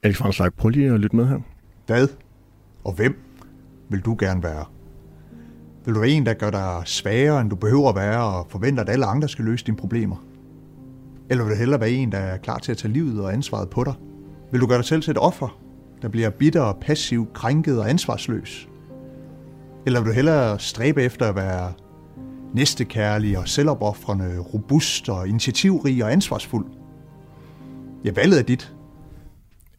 Alex Vanderslag, prøv lige at lytte med her. Hvad og hvem vil du gerne være? Vil du være en, der gør dig svagere, end du behøver at være, og forventer, at alle andre skal løse dine problemer? Eller vil du hellere være en, der er klar til at tage livet og ansvaret på dig? Vil du gøre dig selv til et offer, der bliver bitter, passiv, krænket og ansvarsløs? Eller vil du hellere stræbe efter at være næstekærlig og selvopoffrende, robust og initiativrig og ansvarsfuld? Ja, valget er dit.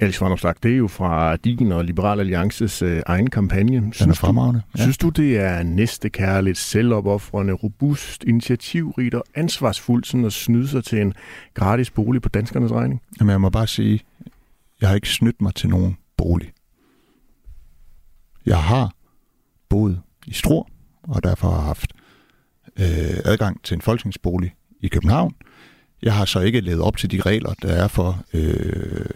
Alex Vanderslag, det er jo fra din og Liberal Alliances øh, egen kampagne. Den er Synes du. Ja. synes du, det er næstekærligt, selvopoffrende, robust, initiativrigt og ansvarsfuldt sådan at snyde sig til en gratis bolig på danskernes regning? Jamen, jeg må bare sige, jeg har ikke snydt mig til nogen bolig. Jeg har boet i Struer, og derfor har jeg haft øh, adgang til en folketingsbolig i København. Jeg har så ikke levet op til de regler, der er for øh,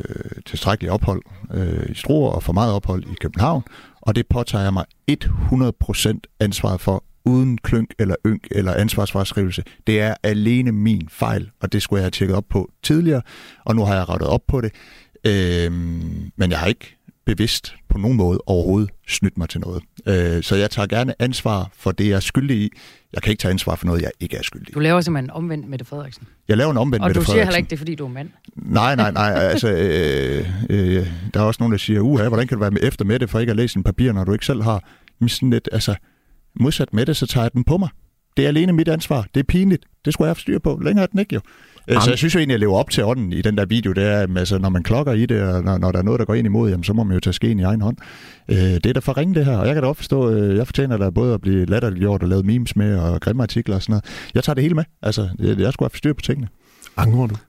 tilstrækkelig ophold øh, i Struer og for meget ophold i København, og det påtager jeg mig 100% ansvaret for, uden klønk eller ynk eller ansvarsfraskrivelse. Det er alene min fejl, og det skulle jeg have tjekket op på tidligere, og nu har jeg rettet op på det. Øh, men jeg har ikke bevidst på nogen måde overhovedet snydt mig til noget. Øh, så jeg tager gerne ansvar for det, jeg er skyldig i. Jeg kan ikke tage ansvar for noget, jeg ikke er skyldig i. Du laver simpelthen omvendt Mette Frederiksen. Jeg laver en omvendt Og Mette du siger heller Frederiksen. ikke, det er, fordi du er mand. Nej, nej, nej. Altså, øh, øh, der er også nogen, der siger, uha, hvordan kan du være med efter med det, for ikke at læse en papir, når du ikke selv har? Men sådan lidt, altså, modsat med det, så tager jeg den på mig. Det er alene mit ansvar. Det er pinligt. Det skulle jeg have styr på. Længere er den ikke jo. Øh, Så jeg synes jo egentlig, at jeg lever op til ånden i den der video. Det er, at, altså, når man klokker i det, og når, når der er noget, der går ind imod, jamen, så må man jo tage skeen i egen hånd. Øh, det er da for ringe det her, og jeg kan da godt forstå, øh, jeg fortjener da både at blive latterliggjort og lavet memes med, og grimme artikler og sådan noget. Jeg tager det hele med. Altså, jeg, jeg skulle have styr på tingene. Angrer du?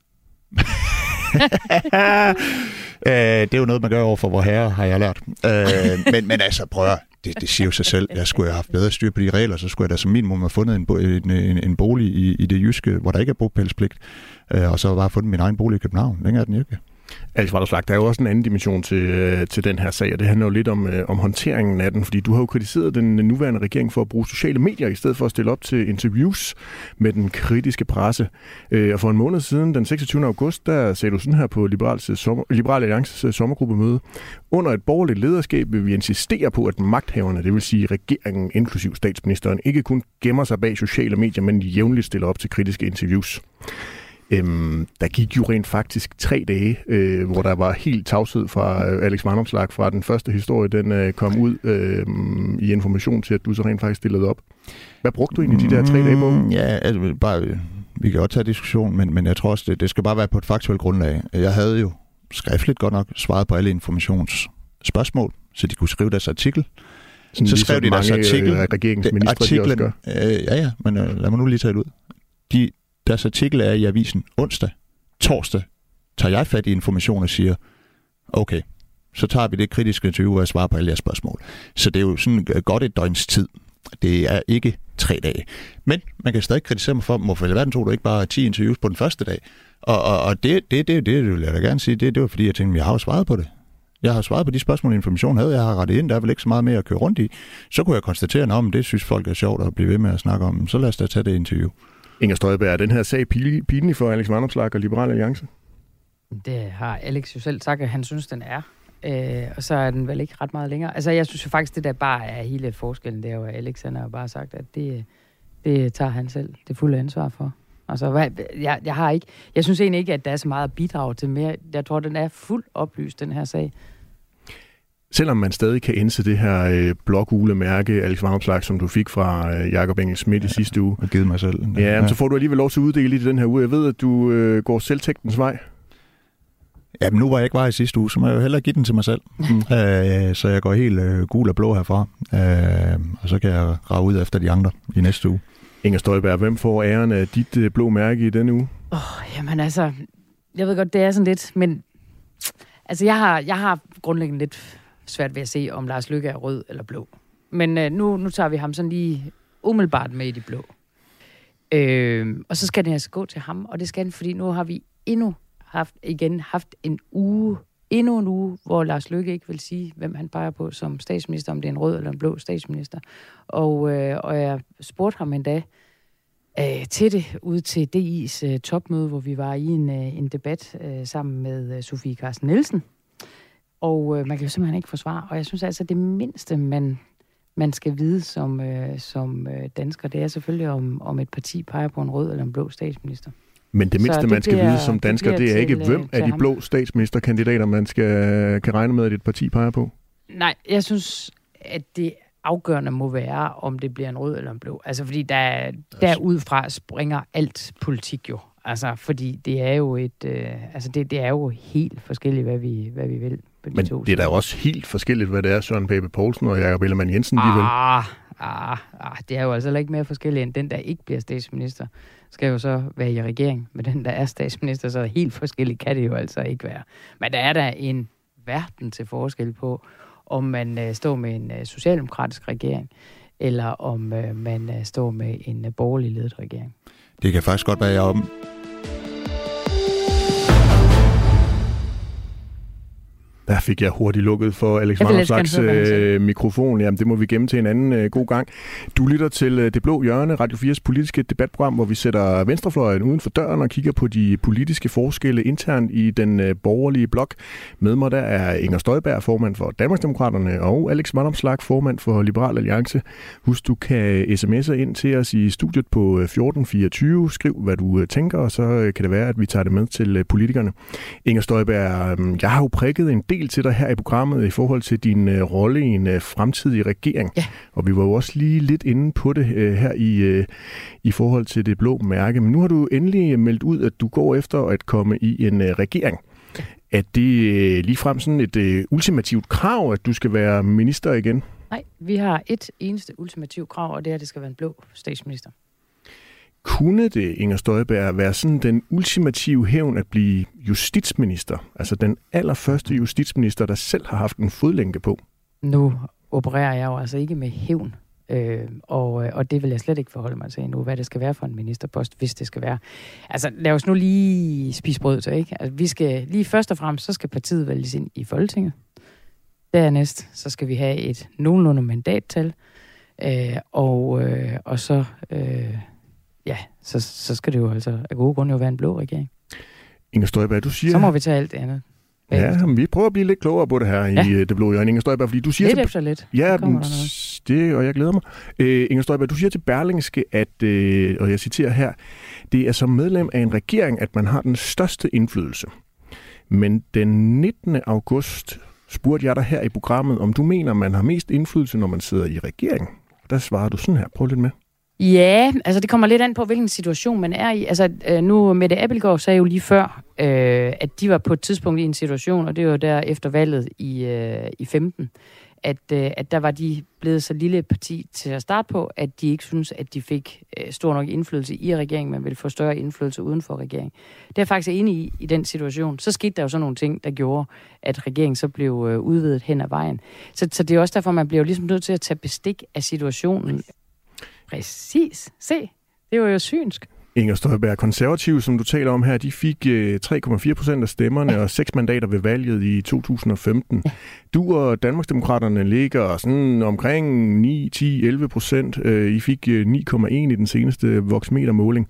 Øh, det er jo noget, man gør over for vor herre, har jeg lært. Øh, men, men altså, prøv at, det, det siger jo sig selv. Jeg skulle have haft bedre styr på de regler, så skulle jeg da som minimum have fundet en, bo- en, en, en bolig i, i det jyske, hvor der ikke er bopælspligt, øh, og så bare fundet min egen bolig i København. Længere er den ikke. Alex Vanderslag, der er jo også en anden dimension til, øh, til den her sag, og det handler jo lidt om, øh, om håndteringen af den, fordi du har jo kritiseret den nuværende regering for at bruge sociale medier, i stedet for at stille op til interviews med den kritiske presse. Øh, og for en måned siden, den 26. august, der sagde du sådan her på Liberals, sommer, Liberal Alliances øh, sommergruppemøde. Under et borgerligt lederskab vil vi insistere på, at magthaverne, det vil sige regeringen, inklusiv statsministeren, ikke kun gemmer sig bag sociale medier, men jævnligt stiller op til kritiske interviews. Øhm, der gik jo rent faktisk tre dage, øh, hvor der var helt tavshed fra øh, Alex Vandomslag fra den første historie, den øh, kom ud øh, i information til, at du så rent faktisk stillede op. Hvad brugte du egentlig de der tre dage på? Mm, Ja, altså, bare, øh, vi kan godt tage diskussion, men, men jeg tror også, det, det skal bare være på et faktuelt grundlag. Jeg havde jo skriftligt godt nok svaret på alle informationsspørgsmål, så de kunne skrive deres artikel. Sådan så ligesom skrev de deres mange, artikel. Øh, regeringsministre, de også gør. øh, ja, ja, men øh, lad mig nu lige tage det ud. De, deres artikel er i avisen onsdag. Torsdag tager jeg fat i information og siger, okay, så tager vi det kritiske interview og svarer på alle jeres spørgsmål. Så det er jo sådan øh, godt et døgns tid. Det er ikke tre dage. Men man kan stadig kritisere mig for, hvorfor i verden tog du ikke bare 10 interviews på den første dag? Og, og, og det, det, det, det, vil jeg da gerne sige, det, det var fordi, jeg tænkte, jeg har jo svaret på det. Jeg har svaret på de spørgsmål, information havde. Jeg har rettet ind. Der er vel ikke så meget mere at køre rundt i. Så kunne jeg konstatere, at det synes folk er sjovt at blive ved med at snakke om. Så lad os da tage det interview. Inger Støjberg, er den her sag pinlig for Alex Vandopslag og Liberal Alliance? Det har Alex jo selv sagt, at han synes, den er. Øh, og så er den vel ikke ret meget længere. Altså, jeg synes jo faktisk, det der bare er hele forskellen, det er jo, at Alex han har bare sagt, at det, det tager han selv det fulde ansvar for. Altså, hvad, jeg, jeg, har ikke, jeg synes egentlig ikke, at der er så meget at bidrage til mere. Jeg tror, den er fuldt oplyst, den her sag. Selvom man stadig kan indse det her øh, blågule mærke, Alex Vandomslag, som du fik fra øh, Jakob Engel Schmidt i sidste uge, Og givet mig selv. ja, ja. så får du alligevel lov til at uddele i det den her uge. Jeg ved, at du øh, går selvtægtens vej. Jamen nu var jeg ikke var i sidste uge, så må jeg jo hellere give den til mig selv. øh, så jeg går helt øh, gul og blå herfra. Øh, og så kan jeg rage ud efter de andre i næste uge. Inger Støjberg, hvem får æren af dit øh, blå mærke i denne uge? Åh, oh, jamen altså, jeg ved godt, det er sådan lidt, men altså, jeg har, jeg har grundlæggende lidt svært ved at se, om Lars Lykke er rød eller blå. Men øh, nu, nu tager vi ham sådan lige umiddelbart med i de blå. Øh, og så skal det altså gå til ham, og det skal den, fordi nu har vi endnu haft, igen haft en uge, endnu en uge, hvor Lars Løkke ikke vil sige, hvem han peger på som statsminister, om det er en rød eller en blå statsminister. Og, øh, og jeg spurgte ham endda øh, til det, ude til DI's øh, topmøde, hvor vi var i en, øh, en debat øh, sammen med øh, Sofie Carsten Nielsen. Og øh, man kan jo simpelthen ikke forsvare. Og jeg synes altså, det mindste, man man skal vide som, øh, som øh, dansker, det er selvfølgelig, om, om et parti peger på en rød eller en blå statsminister. Men det mindste, det man skal bliver, vide som dansker, det, det er til, ikke, hvem af de ham. blå statsministerkandidater, man skal kan regne med, at et parti peger på? Nej, jeg synes, at det afgørende må være, om det bliver en rød eller en blå. Altså, fordi der, derudfra springer alt politik jo. Altså, fordi det er jo et, øh, altså det, det er jo helt forskelligt, hvad vi, hvad vi vil på de Men to det er da også helt forskelligt, hvad det er, Søren Pape Poulsen og Jacob Ellemann Jensen, ah, de vil. Ah, ah, det er jo altså ikke mere forskelligt, end den, der ikke bliver statsminister, skal jo så være i regering. Men den, der er statsminister, så helt forskelligt kan det jo altså ikke være. Men der er der en verden til forskel på, om man øh, står med en øh, socialdemokratisk regering, eller om øh, man øh, står med en øh, borgerlig ledet regering. Det kan faktisk godt være, jeg om Der fik jeg hurtigt lukket for Alex Vanderslags øh, mikrofon. Jamen, det må vi gemme til en anden øh, god gang. Du lytter til øh, Det Blå Hjørne, Radio 4's politiske debatprogram, hvor vi sætter venstrefløjen uden for døren og kigger på de politiske forskelle internt i den øh, borgerlige blok. Med mig der er Inger Støjberg, formand for Danmarksdemokraterne, og Alex Vanderslag, formand for Liberal Alliance. Husk, du kan sms'e ind til os i studiet på 1424. Øh, Skriv, hvad du øh, tænker, og så øh, kan det være, at vi tager det med til politikerne. Inger Støjberg, jeg har jo prikket en del til dig her i programmet i forhold til din øh, rolle i en øh, fremtidig regering. Ja. Og vi var jo også lige lidt inde på det øh, her i, øh, i forhold til det blå mærke. Men nu har du endelig meldt ud, at du går efter at komme i en øh, regering. Ja. Er det øh, ligefrem sådan et øh, ultimativt krav, at du skal være minister igen? Nej, vi har et eneste ultimativt krav, og det er, at det skal være en blå statsminister. Kunne det, Inger Støjberg, være sådan den ultimative hævn at blive justitsminister? Altså den allerførste justitsminister, der selv har haft en fodlænke på? Nu opererer jeg jo altså ikke med hævn. Øh, og, øh, og det vil jeg slet ikke forholde mig til endnu, hvad det skal være for en ministerpost, hvis det skal være. Altså, lad os nu lige spise brød til, ikke? Altså, vi skal lige først og fremmest, så skal partiet vælges ind i Folketinget. Dernæst, så skal vi have et nogenlunde mandattal. Øh, og, øh, og så... Øh, ja, så, så skal det jo altså af gode grunde jo være en blå regering. Inger Støjberg, du siger... Så må vi tage alt det andet. Ja, men vi prøver at blive lidt klogere på det her ja. i øh, Det Blå Hjørne. Inger Støjberg, fordi du siger... Lidt til... efter lidt. Ja, det, og jeg glæder mig. Øh, Inger Støjberg, du siger til Berlingske, at, øh, og jeg citerer her, det er som medlem af en regering, at man har den største indflydelse. Men den 19. august spurgte jeg dig her i programmet, om du mener, man har mest indflydelse, når man sidder i regering. Der svarer du sådan her. Prøv lidt med. Ja, altså det kommer lidt an på, hvilken situation man er i. Altså øh, nu, Mette Abelgaard sagde jo lige før, øh, at de var på et tidspunkt i en situation, og det var der efter valget i, øh, i 15, at, øh, at der var de blevet så lille et parti til at starte på, at de ikke synes, at de fik øh, stor nok indflydelse i regeringen, men ville få større indflydelse uden for regeringen. Det er jeg faktisk enig i, i den situation. Så skete der jo sådan nogle ting, der gjorde, at regeringen så blev øh, udvidet hen ad vejen. Så, så det er også derfor, man bliver jo ligesom nødt til at tage bestik af situationen. Præcis. Se, det var jo synsk. Inger Støjberg, konservative, som du taler om her, de fik 3,4 øh, procent af stemmerne ja. og 6 mandater ved valget i 2015. Ja. Du og Danmarksdemokraterne ligger sådan omkring 9, 10, 11 procent. Øh, I fik 9,1 øh, i den seneste voksmetermåling.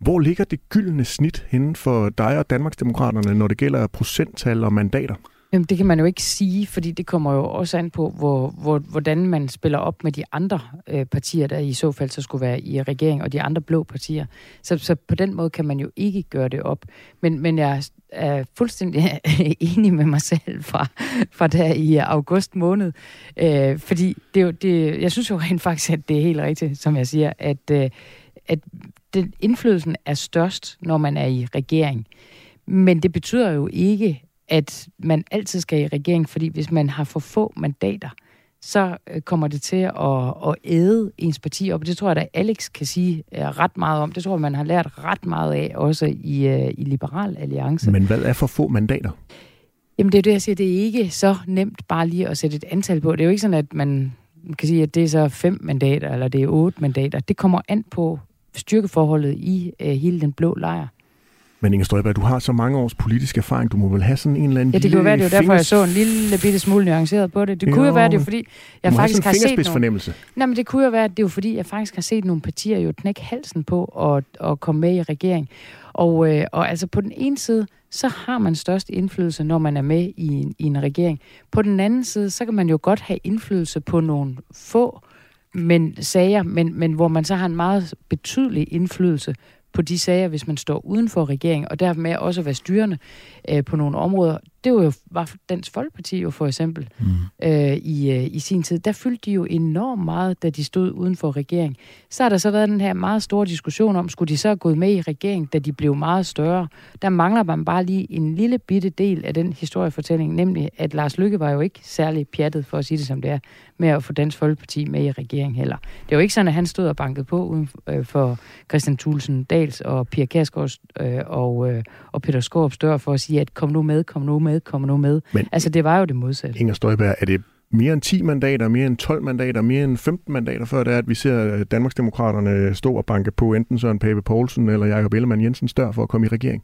Hvor ligger det gyldne snit henne for dig og Danmarksdemokraterne, når det gælder procenttal og mandater? Jamen, det kan man jo ikke sige, fordi det kommer jo også an på, hvor, hvor, hvordan man spiller op med de andre øh, partier, der i så fald så skulle være i regering, og de andre blå partier. Så, så på den måde kan man jo ikke gøre det op. Men, men jeg er fuldstændig enig med mig selv fra, fra der i august måned, øh, fordi det, jo, det, jeg synes jo rent faktisk, at det er helt rigtigt, som jeg siger, at, øh, at den indflydelsen er størst, når man er i regering. Men det betyder jo ikke, at man altid skal i regering, fordi hvis man har for få mandater, så øh, kommer det til at, at æde ens parti op. Det tror jeg, at Alex kan sige uh, ret meget om. Det tror jeg, man har lært ret meget af, også i, uh, i Liberal Alliance. Men hvad er for få mandater? Jamen det er det, jeg siger. Det er ikke så nemt bare lige at sætte et antal på. Det er jo ikke sådan, at man kan sige, at det er så fem mandater, eller det er otte mandater. Det kommer an på styrkeforholdet i uh, hele den blå lejr. Men Inger Støjberg, du har så mange års politisk erfaring, du må vel have sådan en eller anden Ja, det kunne være, det er derfor, jeg så en lille bitte smule nuanceret på det. Det kunne jo, være, det fordi, jeg faktisk har set nogle... fornemmelse. Nej, men det kunne jo være, det er jo fordi, jeg faktisk har set nogle partier jo knække halsen på at, at komme med i regering. Og, øh, og altså på den ene side, så har man størst indflydelse, når man er med i en, i en regering. På den anden side, så kan man jo godt have indflydelse på nogle få men sager, men, men hvor man så har en meget betydelig indflydelse på de sager, hvis man står uden for regeringen, og dermed også være styrende øh, på nogle områder. Det var jo var Dansk Folkeparti jo for eksempel mm. øh, i, øh, i sin tid. Der fyldte de jo enormt meget, da de stod uden for regering. Så har der så været den her meget store diskussion om, skulle de så have gået med i regering, da de blev meget større. Der mangler man bare lige en lille bitte del af den historiefortælling, nemlig at Lars Lykke var jo ikke særlig pjattet, for at sige det som det er, med at få Dansk Folkeparti med i regering heller. Det var ikke sådan, at han stod og bankede på uden øh, for Christian Thulsen Dals og Pia Kærsgaard øh, og, øh, og Peter Skorps dør for at sige, at kom nu med, kom nu med, kom nu med. Men altså, det var jo det modsatte. Inger Støjberg, er det mere end 10 mandater, mere end 12 mandater, mere end 15 mandater, før det er, at vi ser Danmarksdemokraterne stå og banke på enten Søren Pape Poulsen eller Jakob Ellemann Jensens dør for at komme i regering?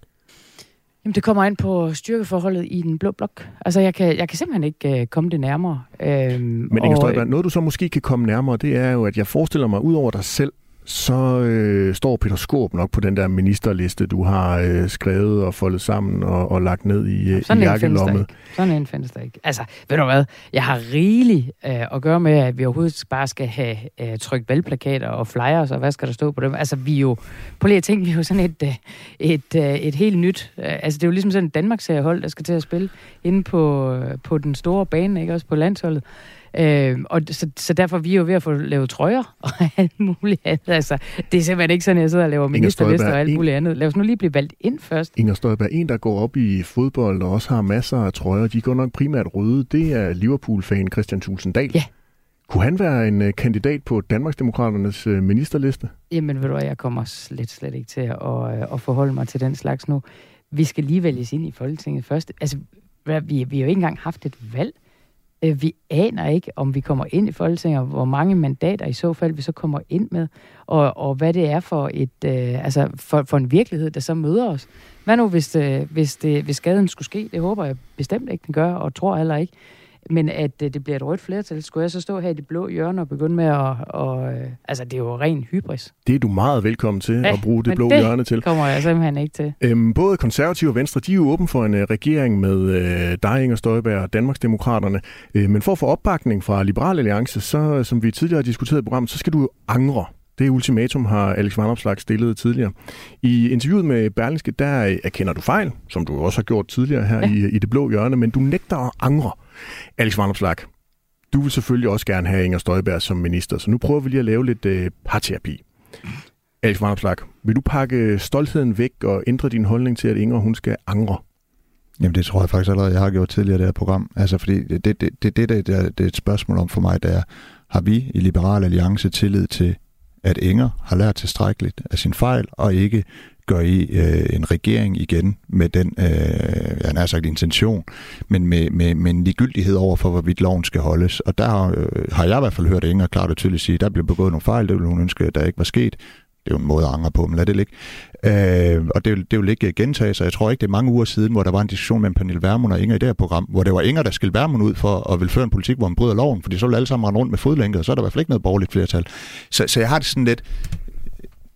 Jamen, det kommer ind på styrkeforholdet i den blå blok. Altså, jeg kan, jeg kan simpelthen ikke uh, komme det nærmere. Øhm, Men Inger Støjberg, noget du så måske kan komme nærmere, det er jo, at jeg forestiller mig, ud over dig selv, så øh, står Peter Skorp nok på den der ministerliste, du har øh, skrevet og foldet sammen og, og lagt ned i, øh, Sådan i jakkelommet. Sådan en findes der ikke. Altså, ved du hvad? Jeg har rigeligt øh, at gøre med, at vi overhovedet bare skal have øh, trykt valgplakater og flyers, og hvad skal der stå på dem? Altså, vi er jo, på lige at tænke, vi er jo sådan et, øh, et, øh, et helt nyt, øh, altså det er jo ligesom sådan et Danmarks hold, der skal til at spille inde på, øh, på den store bane, ikke også på landsholdet. Øh, og så, så derfor er vi jo ved at få lavet trøjer og alt muligt andet. Altså, det er simpelthen ikke sådan, at jeg sidder og laver ministerlister og alt muligt andet. Lad os nu lige blive valgt ind først. Inger Støjberg, en der går op i fodbold og også har masser af trøjer, de går nok primært røde, det er Liverpool-fan Christian Tulsendal. Ja. Kunne han være en uh, kandidat på Danmarksdemokraternes uh, ministerliste? Jamen ved du jeg kommer slet, slet ikke til at, uh, at forholde mig til den slags nu. Vi skal lige vælges ind i Folketinget først. Altså, vi, vi har jo ikke engang haft et valg. Øh, vi aner ikke, om vi kommer ind i Folketinget, og hvor mange mandater i så fald vi så kommer ind med, og, og hvad det er for et øh, altså for, for en virkelighed, der så møder os. Hvad nu, hvis, øh, hvis, det, hvis skaden skulle ske? Det håber jeg bestemt ikke, den gør, og tror heller ikke. Men at øh, det bliver et rødt flertal, skulle jeg så stå her i det blå hjørne og begynde med at... Og, øh, altså, det er jo ren hybris. Det er du meget velkommen til ja, at bruge det blå det hjørne til. kommer jeg simpelthen ikke til. Øhm, både konservative og venstre, de er jo åbne for en uh, regering med uh, dig, Inger Støjberg og Danmarksdemokraterne. Uh, men for at få opbakning fra Liberal Alliance, så, som vi tidligere har diskuteret i programmet, så skal du jo angre. Det ultimatum har Alex Vanopslag stillet tidligere. I interviewet med Berlingske, der erkender du fejl, som du også har gjort tidligere her ja. i, i det blå hjørne, men du nægter at angre. Alex Vanopslag, du vil selvfølgelig også gerne have Inger Støjberg som minister, så nu prøver vi lige at lave lidt øh, parterapi. Alex Vanopslag, vil du pakke stoltheden væk og ændre din holdning til, at Inger hun skal angre? Jamen det tror jeg faktisk allerede, jeg har gjort tidligere i det her program. Altså fordi det, det, det, det, det, det, det er et spørgsmål om for mig, der er, har vi i Liberal Alliance tillid til, at Inger har lært tilstrækkeligt af sin fejl, og ikke gør I øh, en regering igen med den, øh, jeg har sagt intention, men med, med, med en ligegyldighed over for, hvorvidt loven skal holdes. Og der øh, har jeg i hvert fald hørt Inger klart og tydeligt sige, der blev begået nogle fejl, det ville hun ønske, der ikke var sket. Det er jo en måde at angre på, men lad det ligge. Øh, og det det vil ikke gentage sig. Jeg tror ikke, det er mange uger siden, hvor der var en diskussion mellem Pernille Vermund og Inger i det her program, hvor det var Inger, der skilte Vermund ud for at vil føre en politik, hvor man bryder loven, fordi så vil alle sammen rende rundt med fodlænker, og så er der i hvert fald ikke noget borgerligt flertal. Så, så jeg har det sådan lidt,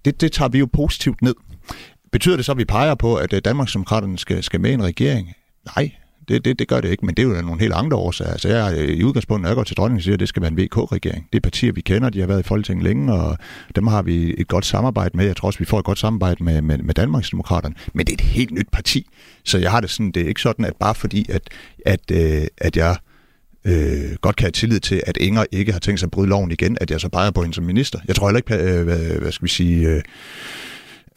det, det tager vi jo positivt ned. Betyder det så, at vi peger på, at øh, Danmarksdemokraterne skal, skal med i en regering? Nej, det, det, det gør det ikke, men det er jo nogle helt andre årsager. Altså jeg, i udgangspunktet, når jeg går til dronningen, siger, at det skal være en VK-regering. Det er partier, vi kender, de har været i Folketinget længe, og dem har vi et godt samarbejde med. Jeg tror også, vi får et godt samarbejde med, med, med Danmarksdemokraterne. Men det er et helt nyt parti. Så jeg har det sådan, det er ikke sådan, at bare fordi, at, at, øh, at jeg øh, godt kan have tillid til, at Inger ikke har tænkt sig at bryde loven igen, at jeg så peger på hende som minister. Jeg tror heller ikke, øh, hvad, hvad skal vi sige... Øh,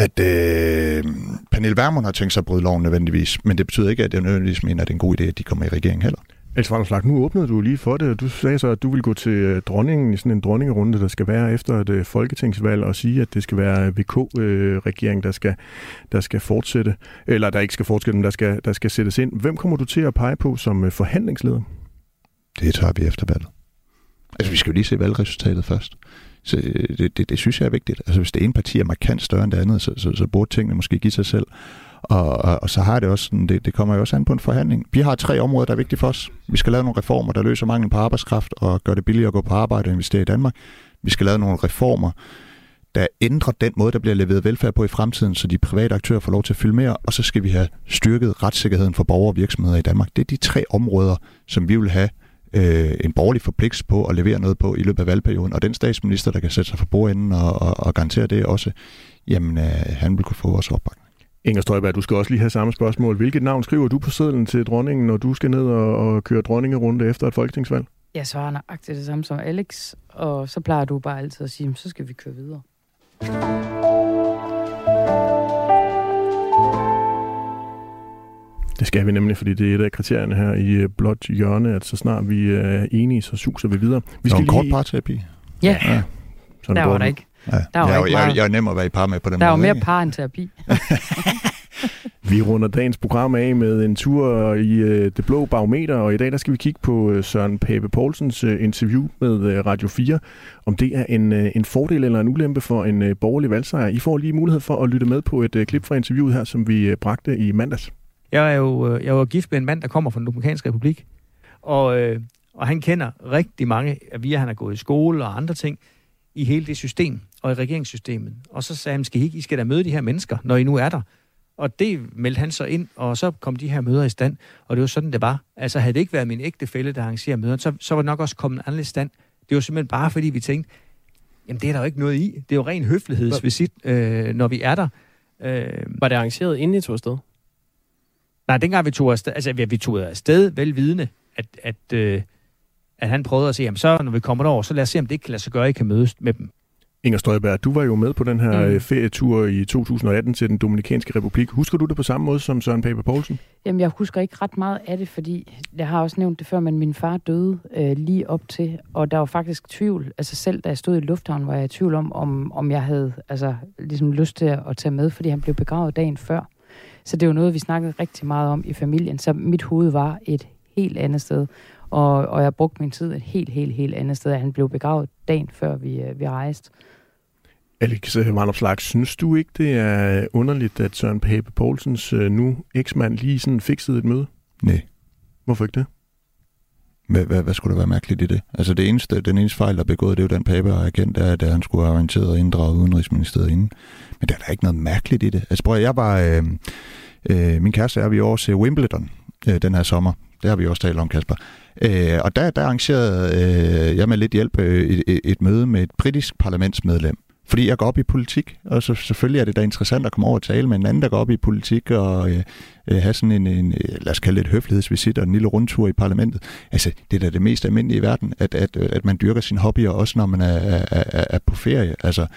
at øh, Pernille Vermund har tænkt sig at bryde loven nødvendigvis, men det betyder ikke, at jeg nødvendigvis mener, at det er en god idé, at de kommer i regeringen heller. Altså, Vanderslag, nu åbnede du lige for det, og du sagde så, at du vil gå til øh, dronningen i sådan en dronningerunde, der skal være efter et øh, folketingsvalg, og sige, at det skal være VK-regering, der skal, der skal fortsætte, eller der ikke skal fortsætte, men der skal, der skal sættes ind. Hvem kommer du til at pege på som øh, forhandlingsleder? Det tager vi efter valget. Altså, vi skal jo lige se valgresultatet først. Så øh, det, det, det synes jeg er vigtigt. Altså, hvis det ene parti er markant større end det andet, så, så, så burde tingene måske give sig selv. Og, og, og så har det også sådan, det, det kommer jo også an på en forhandling. Vi har tre områder, der er vigtige for os. Vi skal lave nogle reformer, der løser manglen på arbejdskraft og gør det billigere at gå på arbejde og investere i Danmark. Vi skal lave nogle reformer, der ændrer den måde, der bliver leveret velfærd på i fremtiden, så de private aktører får lov til at fylde mere, og så skal vi have styrket retssikkerheden for borgere og virksomheder i Danmark. Det er de tre områder, som vi vil have øh, en borgerlig forpligtelse på at levere noget på i løbet af valgperioden. Og den statsminister, der kan sætte sig for bordenden og, og, og garantere det også, jamen øh, han vil kunne få vores opbakning. Inger Støjberg, du skal også lige have samme spørgsmål. Hvilket navn skriver du på sedlen til dronningen, når du skal ned og, og køre dronningerunde efter et folketingsvalg? Jeg svarer nøjagtigt det samme som Alex, og så plejer du bare altid at sige, så skal vi køre videre. Det skal vi nemlig, fordi det er et af kriterierne her i øh, blot hjørne, at så snart vi er enige, så suser vi videre. Vi skal en kort parterapi. Ja, ja. Sådan der var der ikke. Ja. Der var jeg, ikke jeg, jeg er nem at være i par med på den Der måde. var mere par end terapi. vi runder dagens program af med en tur i uh, Det Blå Barometer, og i dag der skal vi kigge på uh, Søren Pape Poulsens uh, interview med uh, Radio 4. Om det er en, uh, en fordel eller en ulempe for en uh, borgerlig valgsejr. I får lige mulighed for at lytte med på et uh, klip fra interviewet her, som vi uh, bragte i mandags. Jeg er jo jeg var gift med en mand, der kommer fra den Dominikanske Republik, og, øh, og han kender rigtig mange, via han har gået i skole og andre ting, i hele det system og i regeringssystemet. Og så sagde han, skal I, I skal da møde de her mennesker, når I nu er der. Og det meldte han så ind, og så kom de her møder i stand, og det var sådan, det var. Altså havde det ikke været min ægte fælde, der arrangerer møder, så, så var det nok også kommet en anden stand. Det var simpelthen bare, fordi vi tænkte, jamen det er der jo ikke noget i. Det er jo ren høflighedsvisit, øh, når vi er der. Øh, var det arrangeret inden I tog afsted? Nej, dengang vi tog afsted, altså vi tog afsted velvidende, at, at, øh, at han prøvede at sige, jamen så når vi kommer derover, så lad os se, om det ikke kan lade sig gøre, at I kan mødes med dem. Inger Støjberg, du var jo med på den her mm. ferietur i 2018 til den Dominikanske Republik. Husker du det på samme måde som Søren Pape Poulsen? Jamen, jeg husker ikke ret meget af det, fordi jeg har også nævnt det før, men min far døde øh, lige op til, og der var faktisk tvivl. Altså selv da jeg stod i lufthavnen, var jeg i tvivl om, om, om jeg havde altså, ligesom lyst til at tage med, fordi han blev begravet dagen før. Så det var noget, vi snakkede rigtig meget om i familien. Så mit hoved var et helt andet sted. Og, og jeg brugte min tid et helt, helt, helt andet sted. Han blev begravet dagen før vi, vi rejste. Alex Vandopslag, synes du ikke, det er underligt, at Søren Pape Poulsens nu eksmand lige sådan fikset et møde? Nej. Hvorfor ikke det? Hvad, hvad, hvad skulle der være mærkeligt i det? Altså det eneste, den eneste fejl, der er begået, det er jo den Pape har erkendt, at han skulle have orienteret og inddraget Udenrigsministeriet inden. Men der er da ikke noget mærkeligt i det. Altså prøv jeg var... Øh, øh, min kæreste er vi over til Wimbledon øh, den her sommer. Det har vi også talt om, Kasper. Øh, og der, der arrangerede øh, jeg med lidt hjælp øh, et, et møde med et britisk parlamentsmedlem. Fordi jeg går op i politik, og så selvfølgelig er det da interessant at komme over og tale med en anden, der går op i politik, og øh, øh have sådan en, en, øh, lad os kalde det et høflighedsvisit og en lille rundtur i parlamentet. Altså, det er da det mest almindelige i verden, at, at, øh, at man dyrker sine hobbyer, også når man er, er, er, er på ferie. Altså,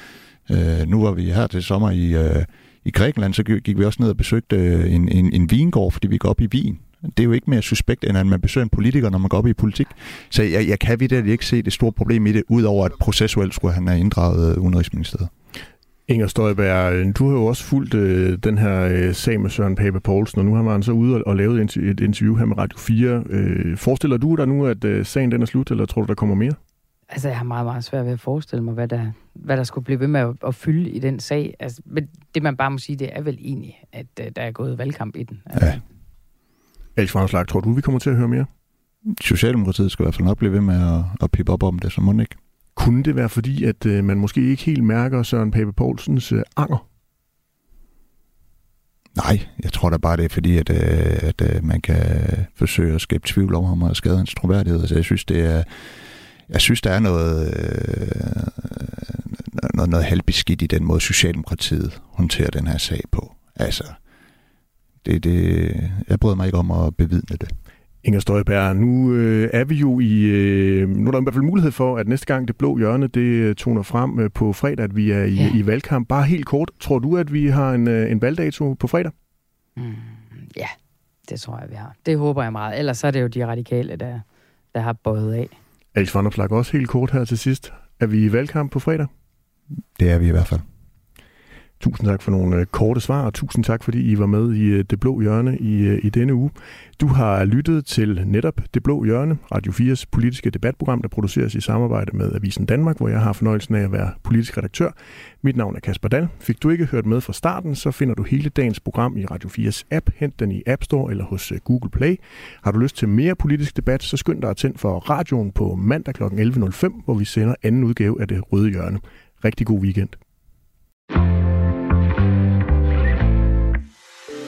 øh, nu var vi her til sommer i, øh, i Grækenland, så gik vi også ned og besøgte en, en, en vingård, fordi vi går op i vin. Det er jo ikke mere suspekt, end at man besøger en politiker, når man går op i politik. Så jeg, jeg kan vidt ikke se det store problem i det, udover at processuelt skulle han have inddraget Udenrigsministeriet. Inger Støjberg, du har jo også fulgt øh, den her øh, sag med Søren Pape Poulsen, og nu har man så ude og, og lavet et interview her med Radio 4. Øh, forestiller du dig nu, at øh, sagen den er slut, eller tror du, der kommer mere? Altså, jeg har meget, meget svært ved at forestille mig, hvad der, hvad der skulle blive ved med at, at fylde i den sag. Altså, men det, man bare må sige, det er vel egentlig, at uh, der er gået valgkamp i den. Altså. Ja. Alex Vanderslag, tror du, vi kommer til at høre mere? Socialdemokratiet skal i hvert fald nok blive ved med at, at pippe op om det, så må ikke. Kunne det være fordi, at uh, man måske ikke helt mærker Søren Pape Poulsens uh, anger? Nej, jeg tror da bare, det er fordi, at, uh, at uh, man kan forsøge at skabe tvivl om ham og skade hans troværdighed. Altså, jeg synes, det er, jeg synes, der er noget, øh, noget, noget halvbeskidt i den måde, Socialdemokratiet håndterer den her sag på. Altså, det, det, jeg bryder mig ikke om at bevidne det. Inger Støjberg, nu øh, er vi jo i... Øh, nu er der i hvert fald mulighed for, at næste gang det blå hjørne, det øh, toner frem øh, på fredag, at vi er i, ja. i valgkamp. Bare helt kort, tror du, at vi har en, øh, en valgdato på fredag? Mm, ja, Det tror jeg, vi har. Det håber jeg meget. Ellers så er det jo de radikale, der, der har bøjet af. Alex Vanderplag, også helt kort her til sidst. Er vi i valgkamp på fredag? Det er vi i hvert fald. Tusind tak for nogle øh, korte svar, og tusind tak, fordi I var med i øh, Det Blå Hjørne i, øh, i denne uge. Du har lyttet til netop Det Blå Hjørne, Radio 4's politiske debatprogram, der produceres i samarbejde med Avisen Danmark, hvor jeg har fornøjelsen af at være politisk redaktør. Mit navn er Kasper Dahl. Fik du ikke hørt med fra starten, så finder du hele dagens program i Radio 4's app. Hent den i App Store eller hos Google Play. Har du lyst til mere politisk debat, så skynd dig at tænde for radioen på mandag kl. 11.05, hvor vi sender anden udgave af Det Røde Hjørne. Rigtig god weekend.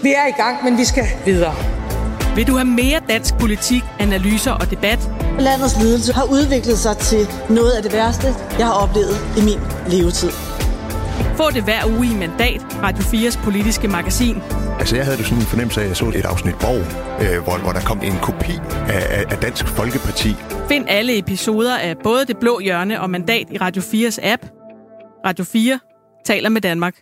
Vi er i gang, men vi skal videre. Vil du have mere dansk politik, analyser og debat? Landets ledelse har udviklet sig til noget af det værste, jeg har oplevet i min levetid. Få det hver uge i Mandat, Radio 4's politiske magasin. Altså, jeg havde det sådan en fornemmelse af, at jeg så et afsnit Borg, øh, hvor, hvor der kom en kopi af, af Dansk Folkeparti. Find alle episoder af både Det Blå Hjørne og Mandat i Radio 4's app. Radio 4 taler med Danmark.